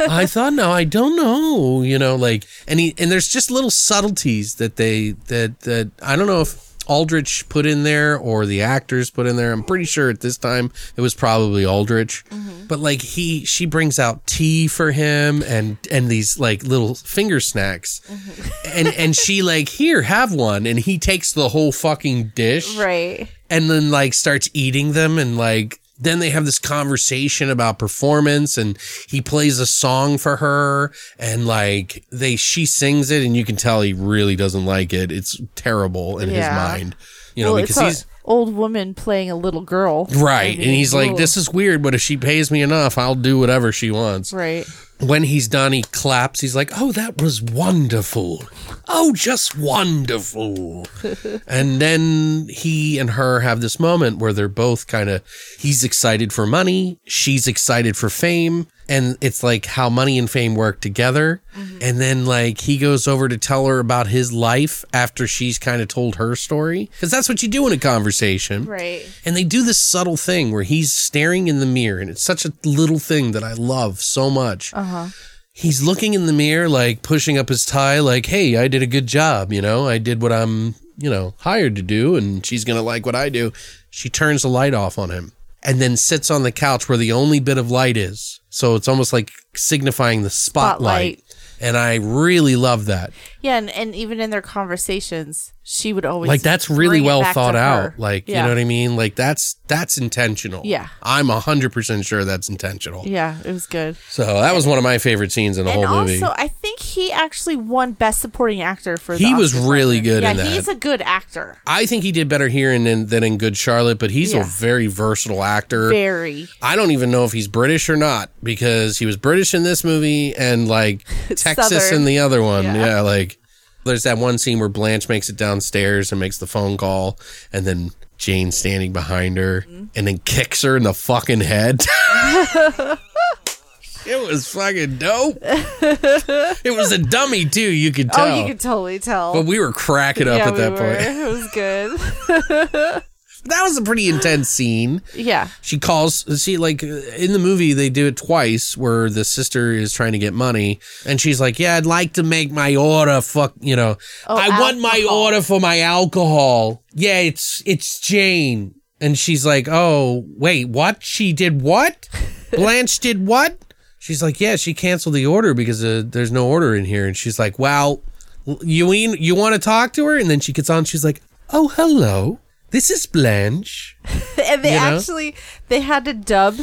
S1: I thought no, I don't know, you know, like and he and there's just little subtleties that they that that I don't know if Aldrich put in there or the actors put in there. I'm pretty sure at this time it was probably Aldrich. Mm-hmm. But like he she brings out tea for him and and these like little finger snacks. Mm-hmm. And and she like, "Here, have one." And he takes the whole fucking dish
S2: Right.
S1: and then like starts eating them and like then they have this conversation about performance and he plays a song for her and like they she sings it and you can tell he really doesn't like it. It's terrible in his mind. You know
S2: well,
S1: because he's
S2: old woman playing a little girl.
S1: right
S2: I mean,
S1: and he's like this is weird but if she pays me enough i'll do whatever she wants.
S2: Right.
S1: When he's done, he claps. He's like, "Oh, that was wonderful. Oh, just wonderful." and then he and her have this moment where they're both kind of he's excited for money, she's excited for fame, and it's like how money and fame work together. And then like he goes over to tell her about his life after she's kind of told her story because that's what you do in a conversation.
S2: Right.
S1: And they do this subtle thing where he's staring in the mirror, and it's such a little thing that I love so much. Uh-huh. Uh-huh. He's looking in the mirror, like pushing up his tie, like, hey, I did a good job, you know, I did what I'm, you know, hired to do, and she's gonna like what I do. She turns the light off on him and then sits on the couch where the only bit of light is. So it's almost like signifying the spotlight.
S2: Spotlight.
S1: And I really love that.
S2: Yeah, and, and even in their conversations, she would always
S1: like that's really well thought
S2: her.
S1: out like you know what i mean like that's that's intentional
S2: Yeah.
S1: i'm 100% sure that's intentional
S2: Yeah, it was good.
S1: so that was one of my favorite scenes in the
S2: and
S1: whole movie
S2: also, I think he actually won Best Supporting Actor for.
S1: He was
S2: Oscars
S1: really good
S2: yeah,
S1: in that.
S2: he's a good actor.
S1: i think he did better here in, than in good charlotte but he's a very versatile actor
S2: Very.
S1: i don't even know if he's british or not because he was british in this movie and like texas
S2: Southern.
S1: in the other one
S2: Yeah.
S1: yeah like there's that one scene where blanche makes it downstairs and makes the phone call and then Jane standing behind her and then kicks her in the fucking head. it was fucking dope. it was a dummy too, you could tell.
S2: Oh, you could totally tell.
S1: but we were cracking up
S2: yeah,
S1: at that
S2: were.
S1: point.
S2: It was good.
S1: That was a pretty intense scene.
S2: yeah.
S1: She calls, see, like in the movie, they do it twice where the sister is trying to get money and she's like, Yeah, I'd like to make my order. Fuck, you know, I want my order for my alcohol. Yeah, it's, it's Jane. And she's like, Oh, wait, what? She did what? Blanche did what? She's like, Yeah, she canceled the order because uh, there's no order in here. And she's like, Well, you, mean you want to talk to her? And then she gets on, she's like, Oh, hello. This is Blanche.
S2: And they
S1: You know?
S2: actually they had to dub.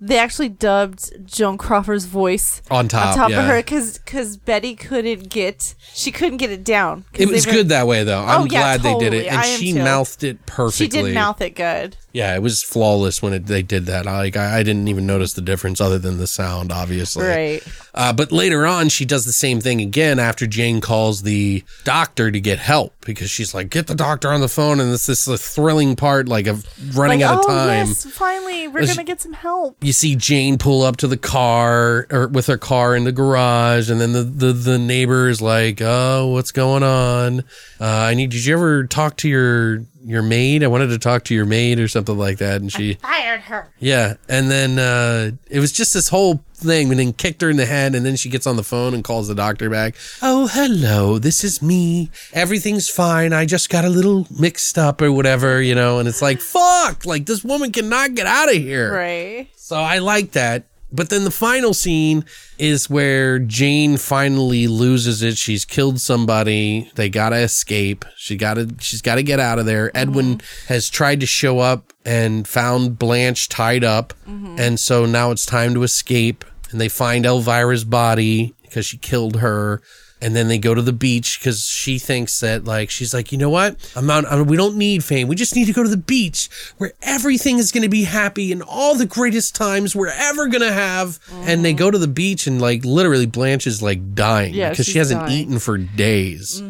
S2: They actually dubbed Joan Crawford's voice
S1: On top,
S2: on top
S1: yeah.
S2: of her because because Bette couldn't get she couldn't get it down.
S1: It was
S2: were-
S1: good that way, though. I'm
S2: Oh, yeah,
S1: glad they did it, and she
S2: too.
S1: mouthed it perfectly.
S2: She did mouth it good.
S1: Yeah, it was flawless when it, they did that. I, like I, I didn't even notice the difference other than the sound, obviously.
S2: Right.
S1: Uh, but later on, she does the same thing again after Jane calls the doctor to get help because she's like, "Get the doctor on the phone," and this the thrilling part, like of running
S2: like,
S1: out of
S2: oh
S1: time.
S2: yes, finally we're
S1: Is-
S2: gonna get some help.
S1: You see Jane pull up to the car or with her car in the garage, and then the, the, the neighbor is like, "Oh, what's going on? Uh, I need. Did you ever talk to your your maid? I wanted to talk to your maid or something like that." And she
S2: Fired her.
S1: yeah, and then uh, it was just this whole thing, and then kicked her in the head, and then she gets on the phone and calls the doctor back. Oh, hello, this is me. Everything's fine. I just got a little mixed up or whatever, you know. And it's like, fuck, like this woman cannot get out of here.
S2: Right.
S1: So I like that. But then the final scene is where Jane finally loses it. She's killed somebody. They gotta escape. She gotta she's gotta get out of there. Mm-hmm. Edwin has tried to show up and found Blanche tied up. Mm-hmm. And so now it's time to escape. And they find Elvira's body because she killed her. And then they go to the beach because she thinks that, like, she's like, you know what? I'm not, I we don't need fame. We just need to go to the beach where everything is going to be happy and all the greatest times we're ever going to have. And they go to the beach and, like, literally Blanche is like dying
S2: Yeah,
S1: because she hasn't
S2: dying.
S1: eaten for days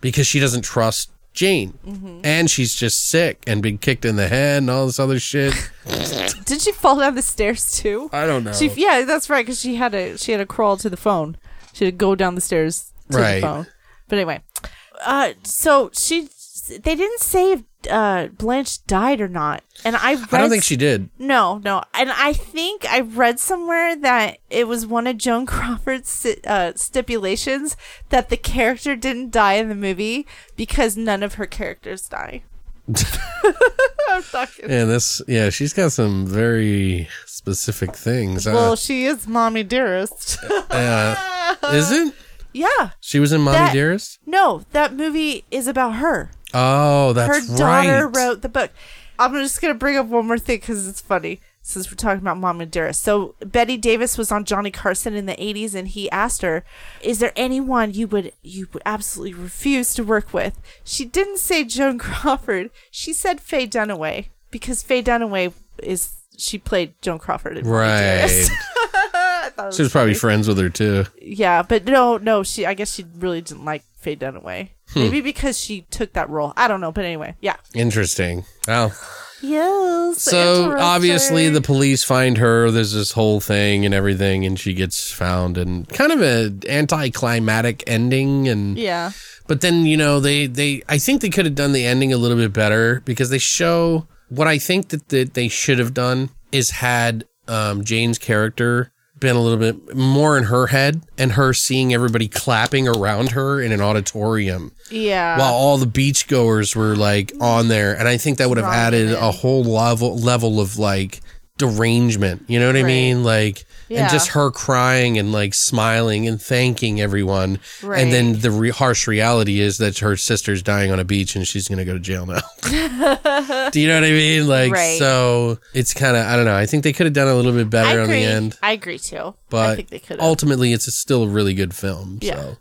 S1: because she doesn't trust Jane. And she's just sick and been kicked in the head and all this other shit.
S2: Did she fall down the stairs too?
S1: I don't know.
S2: She, yeah, that's right. Because she had a she had to crawl to the phone. She had to go down the stairs to
S1: Right.
S2: the phone. But anyway, uh, so she, they didn't say if uh, Blanche died or not, and I read
S1: I don't think she did.
S2: No, no, and I think I read somewhere that it was one of Joan Crawford's uh, stipulations that the character didn't die in the movie because none of her characters die. I'm talking.
S1: And this, yeah, she's got some very specific things.
S2: Well, she is mommy dearest.
S1: uh, is it?
S2: yeah.
S1: She was in Mommy
S2: That-
S1: Dearest?
S2: No, that movie is about her.
S1: Oh, that's
S2: Her
S1: that's
S2: daughter
S1: right.
S2: wrote the book. I'm just gonna bring up one more thing because it's funny. Since we're talking about Mom and Dearest, so Bette Davis was on Johnny Carson in the '80s, and he asked her, "Is there anyone you would you would absolutely refuse to work with?" She didn't say Joan Crawford. She said Faye Dunaway because Faye Dunaway is she played Joan Crawford in
S1: Right.
S2: Dearest. I thought
S1: She was probably
S2: funny.
S1: friends with her too.
S2: Yeah, but no, no, she. I guess she really didn't like Faye Dunaway.
S1: Hmm.
S2: Maybe because she took that role. I don't know, but anyway, yeah.
S1: Interesting. Well,
S2: Yes.
S1: so obviously the police find her. There's this whole thing and everything, and she gets found, and kind of a anticlimactic ending. And
S2: Yeah.
S1: But then, you know, they, they, I think they could have done the ending a little bit better because they show what I think that, that they should have done is had um, Jane's character been a little bit more in her head and her seeing everybody clapping around her in an auditorium
S2: Yeah.
S1: while all the beachgoers were like on there. And I think that would have added
S2: it
S1: a whole level, level of like derangement. You know what I mean? Like,
S2: Yeah.
S1: and just her crying and like smiling and thanking everyone.
S2: Right.
S1: And then the re- harsh reality is that her sister's dying on a beach and she's going to go to jail now. Do you know what I mean? Like,
S2: Right.
S1: so it's kind of, I don't know. I think they could have done a little bit better on the end.
S2: I agree too.
S1: But
S2: I think they
S1: ultimately, it's a still a really good film.
S2: Yeah.
S1: So.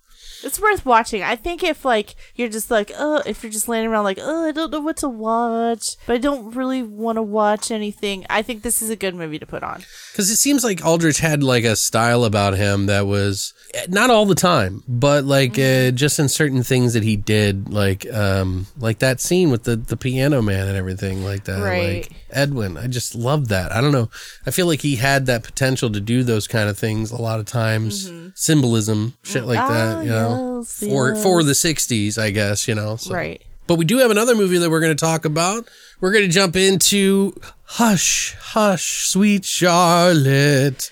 S2: It's worth watching. I think if like you're just like, oh, if you're just laying around like, oh, I don't know what to watch, but I don't really want to watch anything. I think this is a good movie to put on.
S1: Because it seems like Aldrich had like a style about him that was eh, not all the time, but like
S2: Mm-hmm.
S1: uh, just in certain things that he did, like um, like that scene with the the piano man and everything like that.
S2: Right.
S1: Like Edwin, I just love that. I don't know. I feel like he had that potential to do those kind of things a lot of times. Symbolism, shit like that.
S2: Ah,
S1: You know, For for the '60s, I guess. You know, so.
S2: Right.
S1: But we do have another movie that we're going to talk about. We're going to jump into Hush, Hush, Sweet Charlotte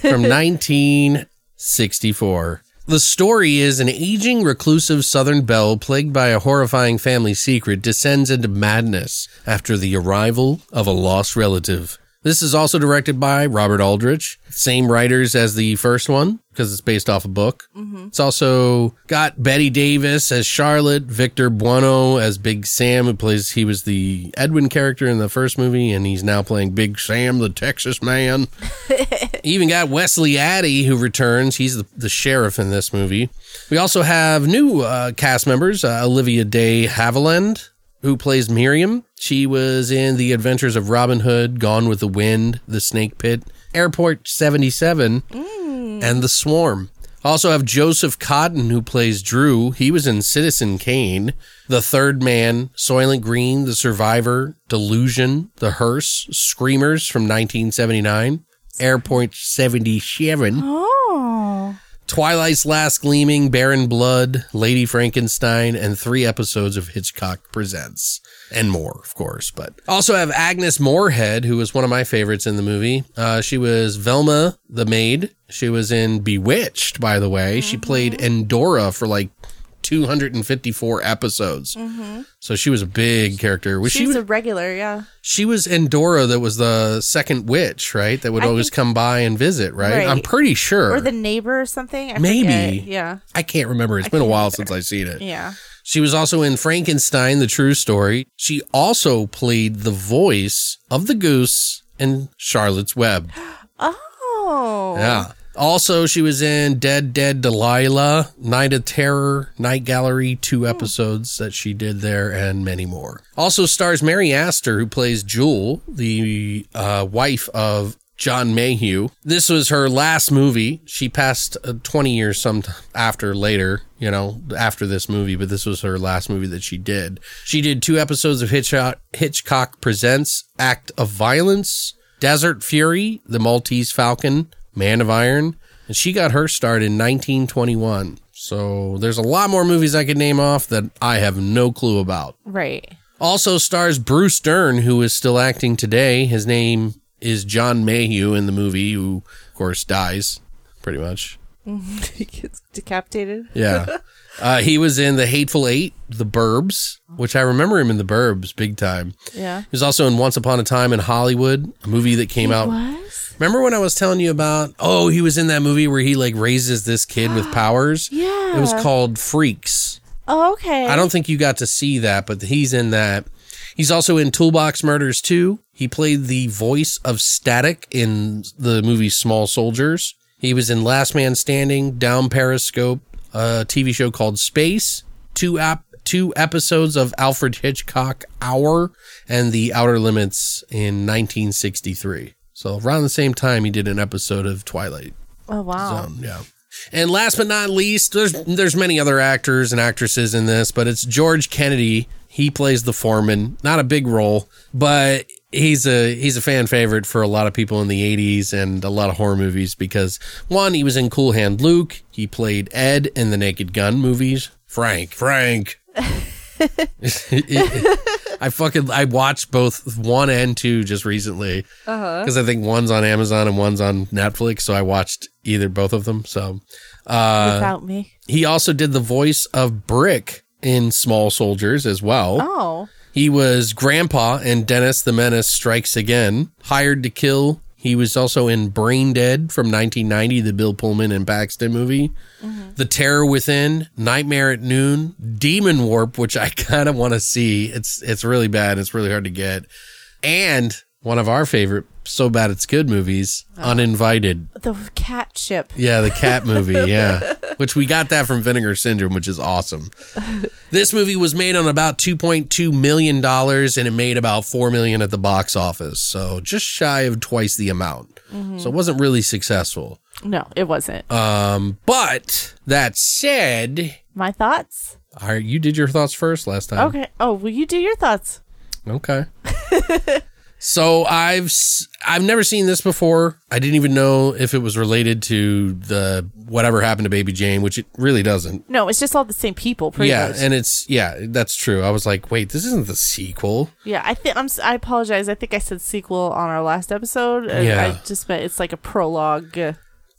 S1: from 1964. The story is an aging, reclusive Southern belle plagued by a horrifying family secret descends into madness after the arrival of a lost relative. This is also directed by Robert Aldrich, same writers as the first one because it's based off a book. It's also got Bette Davis as Charlotte, Victor Buono as Big Sam, who plays he was the Edwin character in the first movie, and he's now playing Big Sam, the Texas man. Even got Wesley Addy who returns. He's the, the sheriff in this movie. We also have new uh, cast members: uh, Olivia de Havilland, who plays Miriam. She was in The Adventures of Robin Hood, Gone with the Wind, The Snake Pit, Airport 77, mm. and The Swarm. Also have Joseph Cotten, who plays Drew. He was in Citizen Kane, The Third Man, Soylent Green, The Survivor, Delusion, The Hearse, Screamers from 1979, Airport 77.
S2: Oh.
S1: Twilight's Last Gleaming, Baron Blood, Lady Frankenstein, and three episodes of Hitchcock Presents. And more, of course. But also have Agnes Moorehead, who was one of my favorites in the movie. Uh, she was Velma the maid. She was in Bewitched, by the way. She played Endora for like 254 episodes. So she was a big character. Was she?
S2: She's
S1: was-
S2: a regular, yeah.
S1: she was Endora, that was the second witch, right? That would
S2: I
S1: always
S2: think-
S1: come by and visit, right?
S2: Right.
S1: I'm pretty sure.
S2: Or the neighbor or something. I
S1: Maybe.
S2: forget. Yeah.
S1: I can't remember. It's been a while since I've seen it.
S2: Yeah.
S1: She was also in Frankenstein, the true story. She also played the voice of the goose in Charlotte's Web.
S2: Oh.
S1: Yeah. Also, she was in Dear Dead Delilah, Night of Terror, Night Gallery, two episodes that she did there, and many more. Also stars Mary Astor, who plays Jewel, the uh, wife of John Mayhew. This was her last movie. She passed uh, 20 years some after later, you know, after this movie, but this was her last movie that she did. She did two episodes of Hitchcock, Hitchcock Presents Act of Violence, Desert Fury, The Maltese Falcon, Man of Iron, and she got her start in 1921. So there's a lot more movies I could name off that I have no clue about.
S2: Right.
S1: Also stars Bruce Dern, who is still acting today. His name is John Mayhew in the movie, who of course dies, pretty much.
S2: he gets decapitated.
S1: Yeah. Uh, he was in The Hateful Eight, The Burbs, which I remember him in The Burbs big time.
S2: Yeah.
S1: He was also in Once Upon a Time in Hollywood, a movie that came out.
S2: Was?
S1: Remember when I was telling you about? Oh, he was in that movie where he like raises this kid with powers.
S2: Yeah.
S1: It was called Freaks.
S2: Oh, okay.
S1: I don't think you got to see that, but he's in that. He's also in Toolbox Murders 2. He played the voice of Static in the movie Small Soldiers. He was in Last Man Standing, Down Periscope, a TV show called Space, two ap- two episodes of Alfred Hitchcock Hour, and The Outer Limits in 1963. So around the same time, he did an episode of Twilight
S2: Oh, wow.
S1: Zone. Yeah. And last but not least, there's there's many other actors and actresses in this, but it's George Kennedy. He plays the foreman. Not a big role, but he's a he's a fan favorite for a lot of people in the 80s and a lot of horror movies because one, he was in Cool Hand Luke. He played Ed in the Naked Gun movies. Frank, Frank. I fucking I watched both one and two just recently because I think one's on Amazon and one's on Netflix, so I watched either both of them. So uh,
S2: Without me.
S1: he also did the voice of Brick in Small Soldiers as well.
S2: Oh.
S1: He was Grandpa in Dennis the Menace Strikes Again, Hired to Kill. He was also in Brain Dead from 1990, the Bill Pullman and Paxton movie. Mm-hmm. The Terror Within, Nightmare at Noon, Demon Warp, which I kind of want to see. It's it's really bad. It's really hard to get. And one of our favorite, so bad it's good movies, Uninvited.
S2: The cat ship.
S1: Yeah, the cat movie. Yeah. which we got that from Vinegar Syndrome, which is awesome. This movie was made on about $2.2 million and it made about 4 million at the box office. So just shy of twice the amount. So it wasn't really successful.
S2: No, it wasn't.
S1: Um, but that said,
S2: My thoughts?
S1: are, you did your thoughts first last time.
S2: Okay. Oh, will you do your thoughts?
S1: Okay. so I've I've never seen this before. I didn't even know if it was related to the whatever happened to Baby Jane, which it really doesn't.
S2: No, it's just all the same people, pretty
S1: yeah,
S2: much.
S1: and it's yeah, that's true. I was like, wait, this isn't the sequel.
S2: yeah, I think I'm. I apologize. I think I said sequel on our last episode.
S1: Yeah.
S2: I just meant it's like a prologue.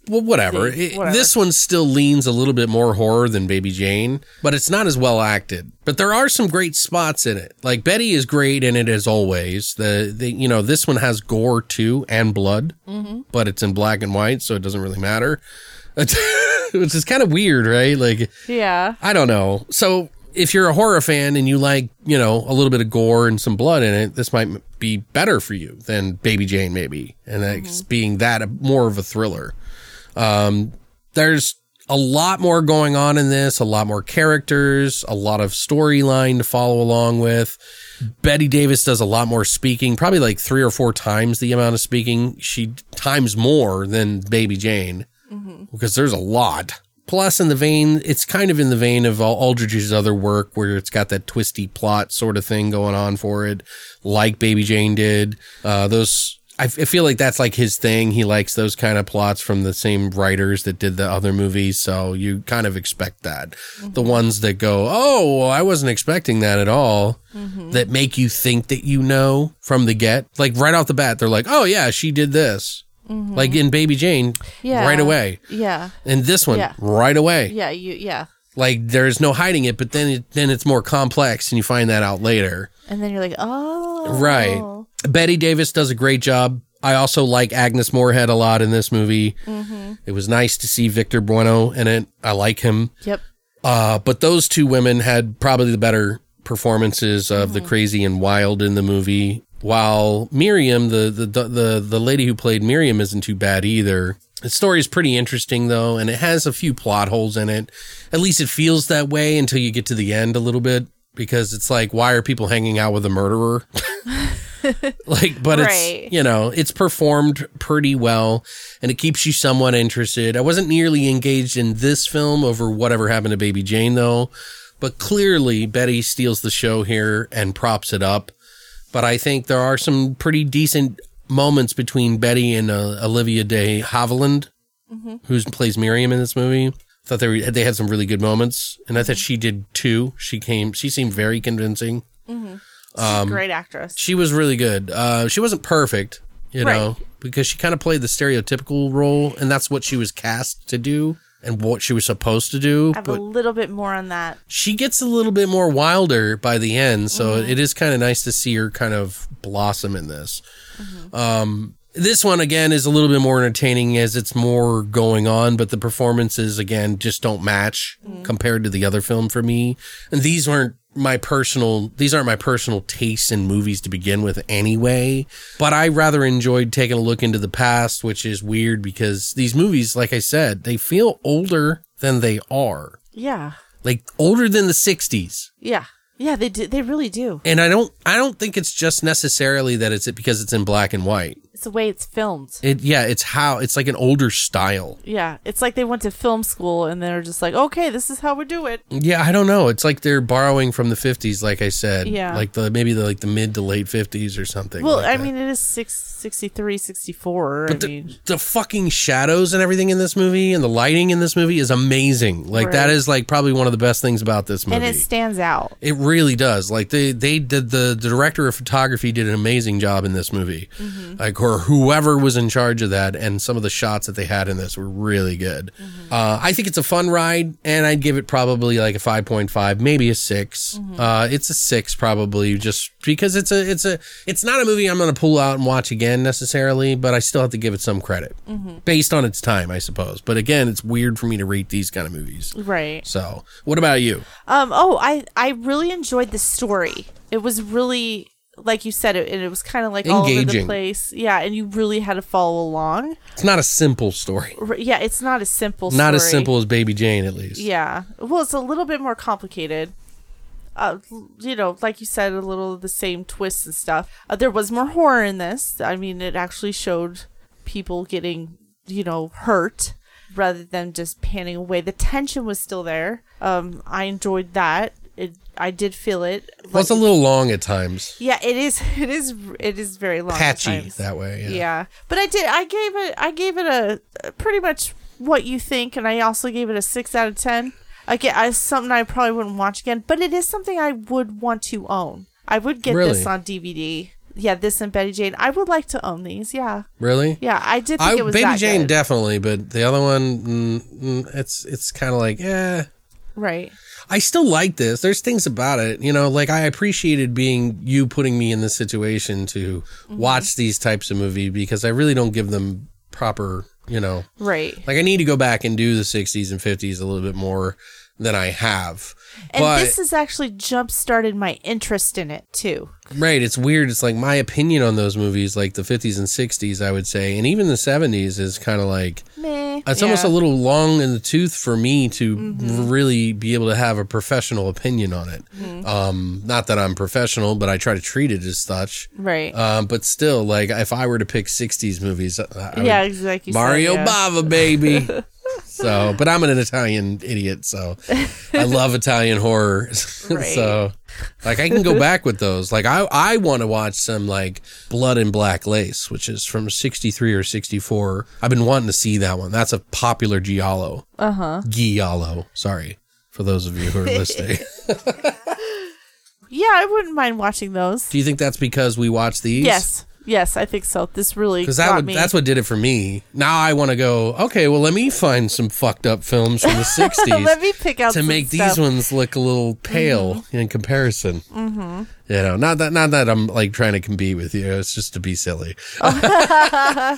S1: Well, whatever.
S2: See, whatever.
S1: this one still leans a little bit more horror than Baby Jane, but it's not as well acted. But there are some great spots in it. Like Bette is great in it as always. The, the you know this one has gore too and blood,
S2: Mm-hmm.
S1: but it's in black and white, so it doesn't really matter. Which is kind of weird, right? Like
S2: Yeah.
S1: I don't know. So if you're a horror fan and you like, you know, a little bit of gore and some blood in it, this might be better for you than Baby Jane, maybe. And that's being that more of a thriller. Um, there's a lot more going on in this, a lot more characters, a lot of storyline to follow along with. Bette Davis does a lot more speaking, probably like three or four times the amount of speaking. She times more than Baby Jane because there's a lot. Plus, in the vein, it's kind of in the vein of Al- Aldrich's other work where it's got that twisty plot sort of thing going on for it, like Baby Jane did. Uh, those, I, feel like that's like his thing. He likes those kind of plots from the same writers that did the other movies. So you kind of expect that. The mm-hmm. ones that go, oh, well, I wasn't expecting that at all, mm-hmm. that make you think that you know from the get. Like right off the bat, they're like, oh, yeah, she did this. Mm-hmm. Like in Baby Jane,
S2: Yeah.
S1: right away.
S2: Yeah.
S1: And this one,
S2: Yeah.
S1: right away.
S2: Yeah. You. Yeah.
S1: Like there's no hiding it, but then it, then it's more complex, and you find that out later.
S2: And then you're like, oh.
S1: Right. Bette Davis does a great job. I also like Agnes Moorehead a lot in this movie. It was nice to see Victor Buono in it. I like him.
S2: Yep.
S1: Uh, but those two women had probably the better performances of the crazy and wild in the movie. While Miriam, the, the the the lady who played Miriam, isn't too bad either. The story is pretty interesting though, and it has a few plot holes in it. At least it feels that way until you get to the end a little bit, because it's like, why are people hanging out with a murderer? like, but
S2: Right.
S1: it's you know, it's performed pretty well, and it keeps you somewhat interested. I wasn't nearly engaged in this film over whatever happened to Baby Jane though, but clearly Bette steals the show here and props it up. But I think there are some pretty decent moments between Bette and uh, Olivia de Havilland, who plays Miriam in this movie. Thought they were, they had some really good moments, and I thought she did too. She came, she seemed very convincing.
S2: She's a great actress.
S1: She was really good. Uh, she wasn't perfect, you
S2: Right.
S1: know, because she kind of played the stereotypical role, and that's what she was cast to do and what she was supposed to do.
S2: I have a little bit more on that.
S1: she gets a little bit more wilder by the end, so
S2: Mm-hmm.
S1: it is kind of nice to see her kind of blossom in this.
S2: Mm-hmm.
S1: Um, this one again is a little bit more entertaining as it's more going on, but the performances again just don't match
S2: Mm.
S1: compared to the other film for me. And these aren't my personal these aren't my personal tastes in movies to begin with anyway. But I rather enjoyed taking a look into the past, which is weird because these movies, like I said, they feel older than they are.
S2: Yeah.
S1: Like older than the 60s.
S2: Yeah. Yeah, they do. They really do.
S1: And I don't I don't think it's just necessarily that it's because it's in black and white.
S2: It's the way it's filmed.
S1: It yeah, it's how it's like an older style.
S2: Yeah. It's like they went to film school and they're just like, okay, this is how we do it.
S1: Yeah, I don't know. It's like they're borrowing from the 50s like I said.
S2: Yeah.
S1: Like the maybe the like the mid to late 50s or something.
S2: Well,
S1: like
S2: I
S1: that.
S2: mean, it is six, 63, 64. I
S1: the,
S2: mean,
S1: the fucking shadows and everything in this movie and the lighting in this movie is amazing. Like that
S2: Right.
S1: is like probably one of the best things about this movie.
S2: and it stands out.
S1: It really does. Like they they did the, the director of photography did an amazing job in this movie. Like or whoever was in charge of that and some of the shots that they had in this were really good. Uh, I think it's a fun ride and I'd give it probably like a 5.5, maybe a 6. Uh, it's a 6 probably just because it's a it's a it's not a movie I'm going to pull out and watch again necessarily, but I still have to give it some credit. Based on its time, I suppose. But again, it's weird for me to rate these kind of movies.
S2: Right.
S1: So, what about you?
S2: Um. Oh, I I really enjoyed the story. It was really like you said it, and it was kind of like all over the
S1: Engaging.
S2: place. Yeah, and you really had to follow along.
S1: It's not a simple story.
S2: Yeah, it's not a simple.
S1: Not as simple as Baby Jane, at least.
S2: Yeah. Well, it's a little bit more complicated. Uh, you know, like you said, a little of the same twists and stuff. Uh, there was more horror in this. I mean, it actually showed people getting, you know, hurt rather than just panning away. The tension was still there. Um, I enjoyed that. It, I did feel it.
S1: Well, it's a little long at times.
S2: Yeah, it is. It is. It is very long. at
S1: Patchy that way. Yeah.
S2: Yeah, but I did. I gave it. I gave it a, a pretty much what you think, and I also gave it a six out of ten. Again, I something I probably wouldn't watch again, but it is something I would want to own. I would get
S1: Really?
S2: this on DVD. Yeah, this and Betty Jane. I would like to own these. Yeah,
S1: Really?
S2: yeah. I did think
S1: I,
S2: it was
S1: Baby
S2: that
S1: Jane
S2: good.
S1: definitely, but the other one, mm, mm, it's it's kind of like, yeah.
S2: right.
S1: I still like this. There's things about it, you know, like I appreciated being you putting me in this situation to
S2: Mm-hmm.
S1: watch these types of movies because I really don't give them proper, you know,
S2: Right.
S1: like I need to go back and do the 60s and 50s a little bit more than I have.
S2: And
S1: but
S2: this has actually jump started my interest in it too.
S1: Right. It's weird. It's like my opinion on those movies, like the 50s and 60s, I would say, and even the 70s is kind of like,
S2: Meh.
S1: it's almost a
S2: Mm-hmm.
S1: little long in the tooth for me to really be able to have a professional opinion on it.
S2: Mm-hmm.
S1: Um, not that I'm professional, but I try to treat it as such.
S2: right.
S1: Um, but still, like, if I were to pick 60s movies, I I
S2: yeah, exactly.
S1: Mario
S2: said, yeah.
S1: Bava, baby. so, but I'm an Italian idiot, so I love Italian horror.
S2: Right.
S1: so, like, I can go back with those. Like, I I want to watch some like Blood and Black Lace, which is from '63 or '64. I've been wanting to see that one. That's a popular giallo. Uh
S2: Uh-huh.
S1: huh. Giallo. Sorry for those of you who are listening.
S2: Yeah, I wouldn't mind watching those.
S1: Do you think that's because we watch these?
S2: Yes. Yes, I think so. This really
S1: Because that would,
S2: me.
S1: that's what did it for me. Now I want to go. Okay, well, let me find some fucked up films from the '60s
S2: Let me pick out
S1: to make
S2: stuff.
S1: these ones look a little pale in comparison. Mm-hmm. You know, not that not that I'm like trying to compete with you. It's just to be silly. but yeah,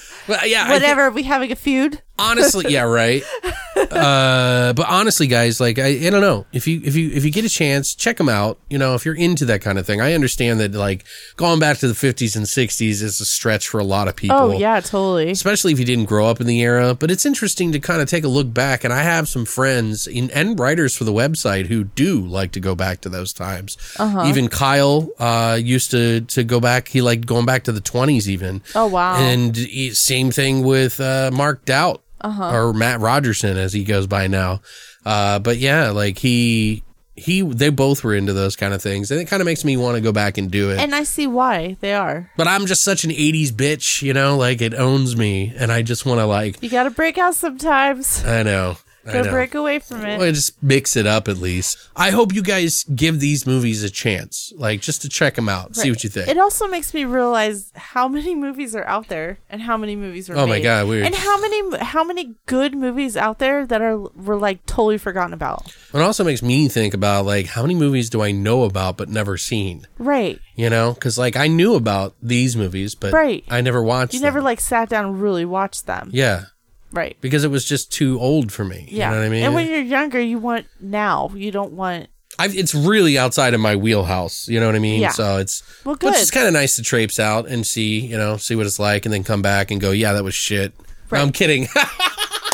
S1: think-
S2: Whatever. we having a feud?
S1: honestly, yeah, right. Uh, but honestly, guys, like I, I don't know if you if you if you get a chance, check them out. You know, if you're into that kind of thing, I understand that like going back to the 50s and 60s is a stretch for a lot of people.
S2: Oh yeah, totally.
S1: especially if you didn't grow up in the era. But it's interesting to kind of take a look back. And I have some friends in, and writers for the website who do like to go back to those times.
S2: Uh-huh.
S1: Even Kyle uh, used to to go back. He liked going back to the twenties even.
S2: Oh, wow.
S1: And he- same thing with uh, Mark Doubt
S2: Uh-huh.
S1: or Matt Rogerson as he goes by now. Uh, but yeah, like he. He, they both were into those kind of things, and it kind of makes me want to go back and do it.
S2: And I see why they are.
S1: but I'm just such an '80s bitch, you know, like it owns me, and I just want to like
S2: You got to break out sometimes.
S1: I know. I
S2: break away from it.
S1: Well, just mix it up at least. I hope you guys give these movies a chance, like just to check them out, see what you think.
S2: It also makes me realize how many movies are out there and how many movies are
S1: Oh my
S2: made.
S1: God, weird.
S2: And how many how many good movies out there that are were like totally forgotten about.
S1: it also makes me think about like how many movies do I know about but never seen?
S2: Right.
S1: You know, because like I knew about these movies, but
S2: Right.
S1: I never watched.
S2: You
S1: them.
S2: never like sat down and really watched them.
S1: yeah,
S2: Right.
S1: because it was just too old for me.
S2: Yeah.
S1: you know what I mean.
S2: And when you're younger, you want now. You don't want
S1: I've, it's really outside of my wheelhouse. You know what I mean?
S2: Yeah.
S1: So it's
S2: Well,
S1: Which is kind of nice to traipse out and see, you know, see what it's like, and then come back and go, yeah, that was shit. No, I'm kidding.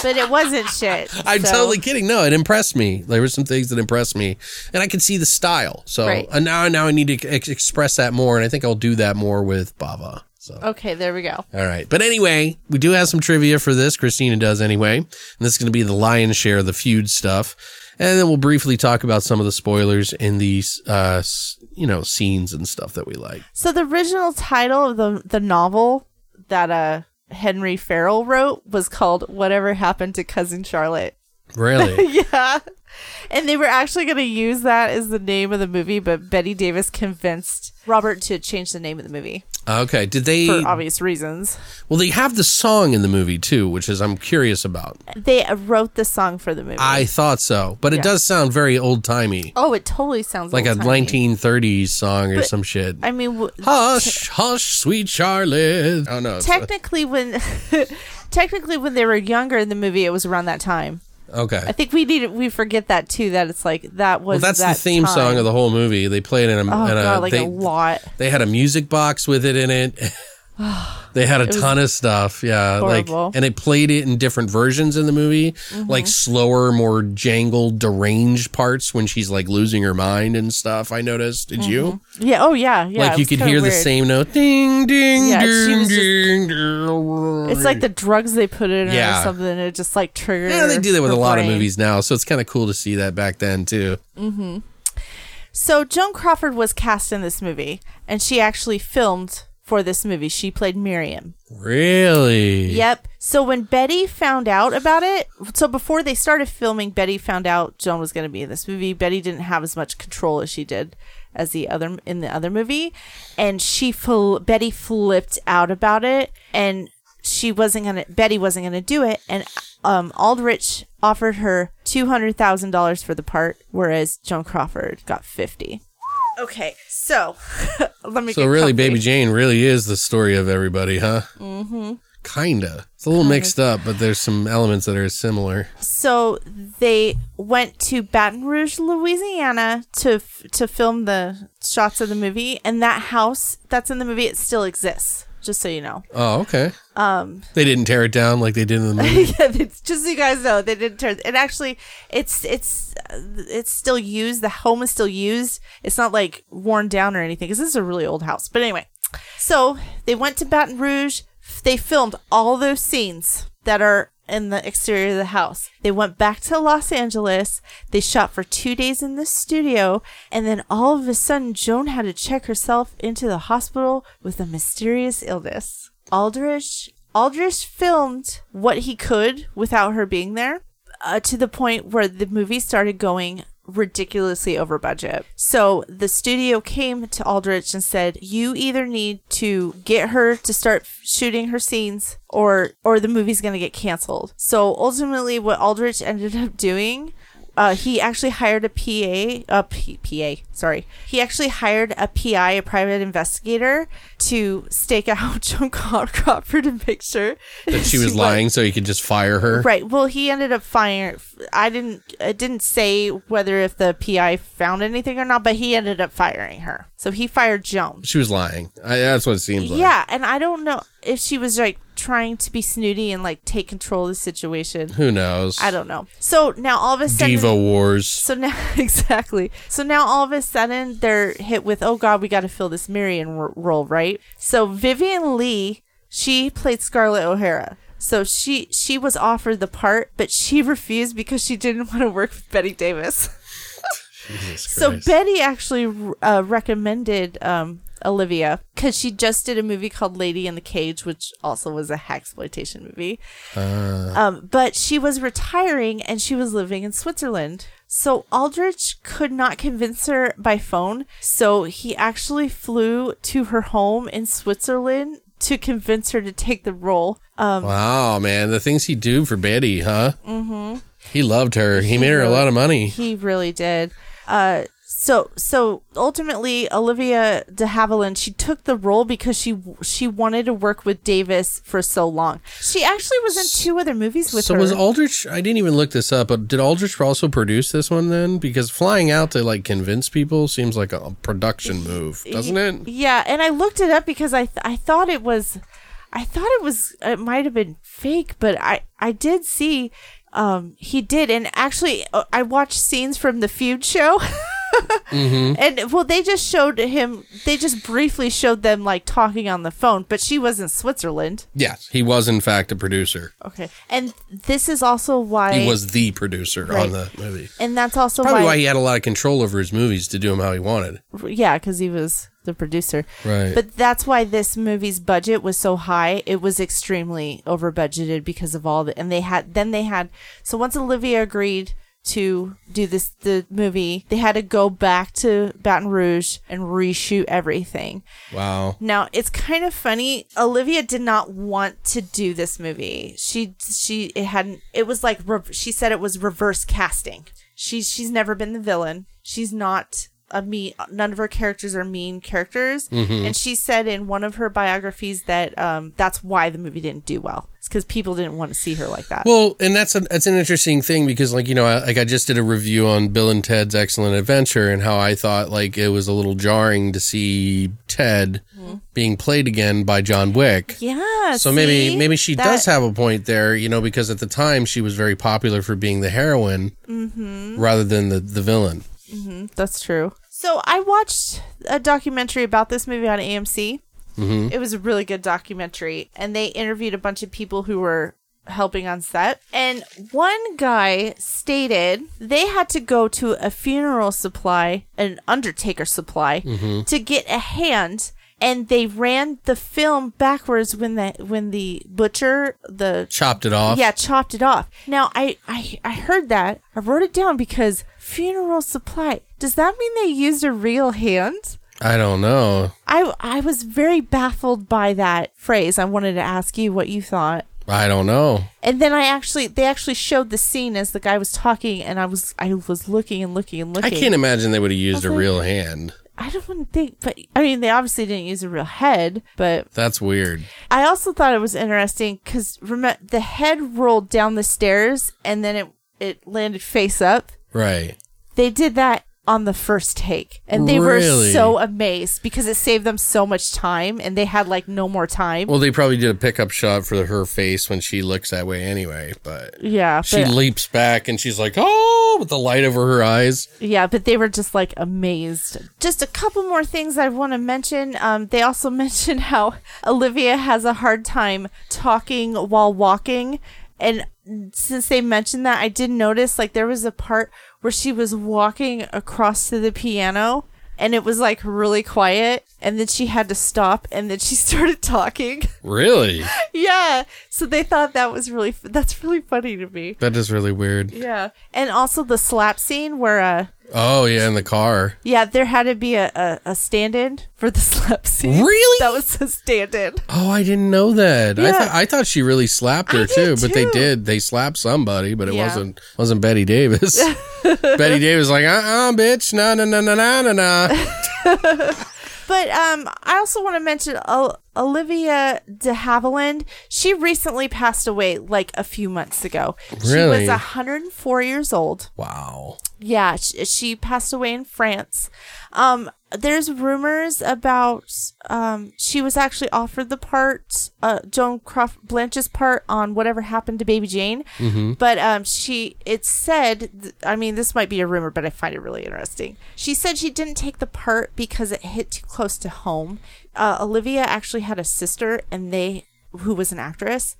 S2: but it wasn't shit.
S1: I'm
S2: so-
S1: totally kidding. No, it impressed me. There were some things that impressed me, and I could see the style. So
S2: Right.
S1: and now, now I need to ex- express that more, and I think I'll do that more with Bava. So.
S2: Okay, there we go.
S1: All right. But anyway, we do have some trivia for this. Christina does anyway. And this is going to be the lion's share of the feud stuff. And then we'll briefly talk about some of the spoilers in these, uh, you know, scenes and stuff that we like.
S2: So the original title of the the novel that uh Henry Farrell wrote was called Whatever Happened to Cousin Charlotte.
S1: Really?
S2: yeah. And they were actually going to use that as the name of the movie, but Bette Davis convinced Robert to change the name of the movie
S1: okay. Did they,
S2: for obvious reasons.
S1: well, they have the song in the movie too, which is I'm curious about.
S2: They wrote the song for the movie.
S1: I thought so, but it does sound very old timey.
S2: oh, it totally sounds
S1: Like a
S2: old-timey.
S1: 1930s song or
S2: But-
S1: some shit.
S2: I mean, w-
S1: Hush, hush, sweet Charlotte. Oh no.
S2: technically when technically when they were younger in the movie, it was around that time.
S1: Okay.
S2: I think we need we forget that too. That it's like that was
S1: Well, that's
S2: that
S1: the theme
S2: time.
S1: song of the whole movie. They played it in a,
S2: Oh
S1: in a
S2: god, like
S1: they,
S2: a lot.
S1: they had a music box with it in it. they had a ton of stuff. Yeah,
S2: horrible. Mm-hmm.
S1: like and it played it in different versions in the movie, like slower, more jangled, deranged parts when she's like losing her mind and stuff. I noticed. Did you?
S2: Yeah. Oh yeah. Yeah.
S1: like you could hear the same note, ding, ding,
S2: Yeah,
S1: ding, ding, ding.
S2: It's like the drugs they put in her
S1: Yeah.
S2: or something. It just like triggers.
S1: yeah, they do that with a
S2: her
S1: lot of movies now, so it's kind of cool to see that back then too. Mm hmm.
S2: So Joan Crawford was cast in this movie, and she actually filmed for this movie. She played Miriam.
S1: Really?
S2: Yep. So when Bette found out about it, so before they started filming, Bette found out Joan was going to be in this movie. Bette didn't have as much control as she did as the other in the other movie, and she fl- Bette flipped out about it, and she wasn't gonna. Bette wasn't gonna do it, and um, Aldrich offered her two hundred thousand dollars for the part, whereas Joan Crawford got fifty. Okay, so let me.
S1: So really,
S2: comfy.
S1: Baby Jane really is the story of everybody, huh? Mm-hmm. Kinda. It's a little mixed up, but there's some elements that are similar.
S2: So they went to Baton Rouge, Louisiana to f- to film the shots of the movie, and that house that's in the movie it still exists. Just so you know,
S1: Oh, okay. Um, they didn't tear it down like they did in the movie.
S2: yeah, it's, just so you guys know, they didn't turn. It actually, it's it's it's still used. The home is still used. It's not like worn down or anything because this is a really old house. But anyway, so they went to Baton Rouge. They filmed all those scenes that are in the exterior of the house. They went back to Los Angeles. They shot for two days in the studio, and then all of a sudden, Joan had to check herself into the hospital with a mysterious illness. Aldrich Aldrich filmed what he could without her being there, uh, to the point where the movie started going ridiculously over budget. So the studio came to Aldrich and said, "You either need to get her to start shooting her scenes or or the movie's going to get canceled." So ultimately what Aldrich ended up doing uh, he actually hired a PA, a P, PA, sorry. He actually hired a PI, a private investigator, to stake out Joan Crawford and make sure
S1: That she was lying, so he could just fire her.
S2: Right. Well, he ended up firing. I didn't. It didn't say whether if the PI found anything or not, but he ended up firing her. So he fired Joan.
S1: She was lying. I, that's what it seems like.
S2: Yeah, and I don't know if she was like trying to be snooty and like take control of the situation.
S1: Who knows?
S2: I don't know. So now all of a sudden,
S1: Diva Wars.
S2: so now exactly. So now all of a sudden they're hit with, oh god, we got to fill this Marion r- role, right? So Vivien Leigh, she played Scarlett O'Hara. So she she was offered the part, but she refused because she didn't want to work with Bette Davis. So Betty actually uh, recommended um, Olivia because she just did a movie called Lady in the Cage, which also was a hagsploitation movie. Um, but she was retiring and she was living in Switzerland. So Aldrich could not convince her by phone. So he actually flew to her home in Switzerland to convince her to take the role. Um,
S1: Wow, man, the things he do for Bette, huh? Mm-hmm. He loved her. He, made her a lot of money.
S2: He really did. Uh, so so ultimately, Olivia De Havilland she took the role because she she wanted to work with Davis for so long. She actually was in two other movies with him.
S1: So
S2: her.
S1: was Aldrich? I didn't even look this up, but did Aldrich also produce this one then? Because flying out to like convince people seems like a production move, doesn't it?
S2: Yeah, and I looked it up because I th- I thought it was, I thought it was it might have been fake, but I I did see, um, he did, and actually uh, I watched scenes from the Feud show. Mm-hmm. And well, they just showed him. They just briefly showed them like talking on the phone, but she was in Switzerland.
S1: Yes, he was in fact a producer.
S2: Okay, and this is also why
S1: He was the producer
S2: Right.
S1: on the movie.
S2: and that's also
S1: Probably
S2: why,
S1: why he had a lot of control over his movies to do them how he wanted.
S2: yeah, because he was the producer.
S1: Right.
S2: But that's why this movie's budget was so high. It was extremely over budgeted because of all the and they had then they had so once Olivia agreed to do this the movie, they had to go back to Baton Rouge and reshoot everything.
S1: Wow.
S2: Now it's kind of funny. Olivia did not want to do this movie. She she it hadn't. It was like she said it was reverse casting. She's she's never been the villain. She's not a mean. None of her characters are mean characters. Mm-hmm. And she said in one of her biographies that um that's why the movie didn't do well. It's because people didn't want to see her like that.
S1: Well, and that's a, that's an interesting thing because, like you know, I, like I just did a review on Bill and Ted's Excellent Adventure and how I thought like it was a little jarring to see Ted mm-hmm. being played again by John Wick.
S2: yeah.
S1: So maybe
S2: see?
S1: maybe she
S2: That-
S1: does have a point there, you know, because at the time she was very popular for being the heroine mm-hmm. rather than the the villain. Mm-hmm.
S2: That's true. So I watched a documentary about this movie on AMC. Mm-hmm. It was a really good documentary, and they interviewed a bunch of people who were helping on set. And one guy stated they had to go to a funeral supply, an undertaker supply, mm-hmm. to get a hand. And they ran the film backwards when the when the butcher the
S1: Chopped it off.
S2: yeah, chopped it off. Now I, I I heard that. I wrote it down because funeral supply. Does that mean they used a real hand?
S1: I don't know.
S2: I I was very baffled by that phrase. I wanted to ask you what you thought.
S1: I don't know.
S2: And then I actually they actually showed the scene as the guy was talking and I was I was looking and looking and looking.
S1: I can't imagine they would have used a
S2: Okay.
S1: real hand.
S2: I don't want to think, but I mean, they obviously didn't use a real head. But
S1: That's weird.
S2: I also thought it was interesting because remember the head rolled down the stairs and then it it landed face up.
S1: Right.
S2: They did that on the first take, and they were so amazed because it saved them so much time, and they had like no more time.
S1: Well, they probably did a pickup shot for her face when she looks that way anyway, but
S2: yeah,
S1: she
S2: but,
S1: leaps back and she's like, "Oh!" with the light over her eyes.
S2: yeah, but they were just like amazed. Just a couple more things I want to mention. Um, they also mentioned how Olivia has a hard time talking while walking, and since they mentioned that, I did notice like there was a part where she was walking across to the piano. And it was like really quiet, and then she had to stop, and then she started talking.
S1: Really?
S2: Yeah. So they thought that was really that's really funny to me.
S1: That is really weird.
S2: Yeah. And also the slap scene where uh
S1: Oh yeah, in the car.
S2: Yeah, there had to be a, a, a stand-in for the slap scene.
S1: Really?
S2: That was a stand-in.
S1: Oh, I didn't know that. I
S2: Yeah.
S1: thought I thought she really slapped her
S2: I
S1: too, but they did. They slapped somebody, but it
S2: Yeah.
S1: wasn't wasn't Bette Davis. Bette Davis like, uh uh bitch, no no no no no no no.
S2: But um, I also want to mention uh, Olivia de Havilland. She recently passed away like a few months ago.
S1: Really?
S2: She was 104 years old.
S1: Wow.
S2: Yeah, she, she passed away in France. Um, there's rumors about um, she was actually offered the part, uh, Joan Croft Blanche's part on whatever happened to Baby Jane. But um, she, it said, th- I mean, this might be a rumor, but I find it really interesting. She said she didn't take the part because it hit too close to home. Uh, Olivia actually had a sister, and they, who was an actress,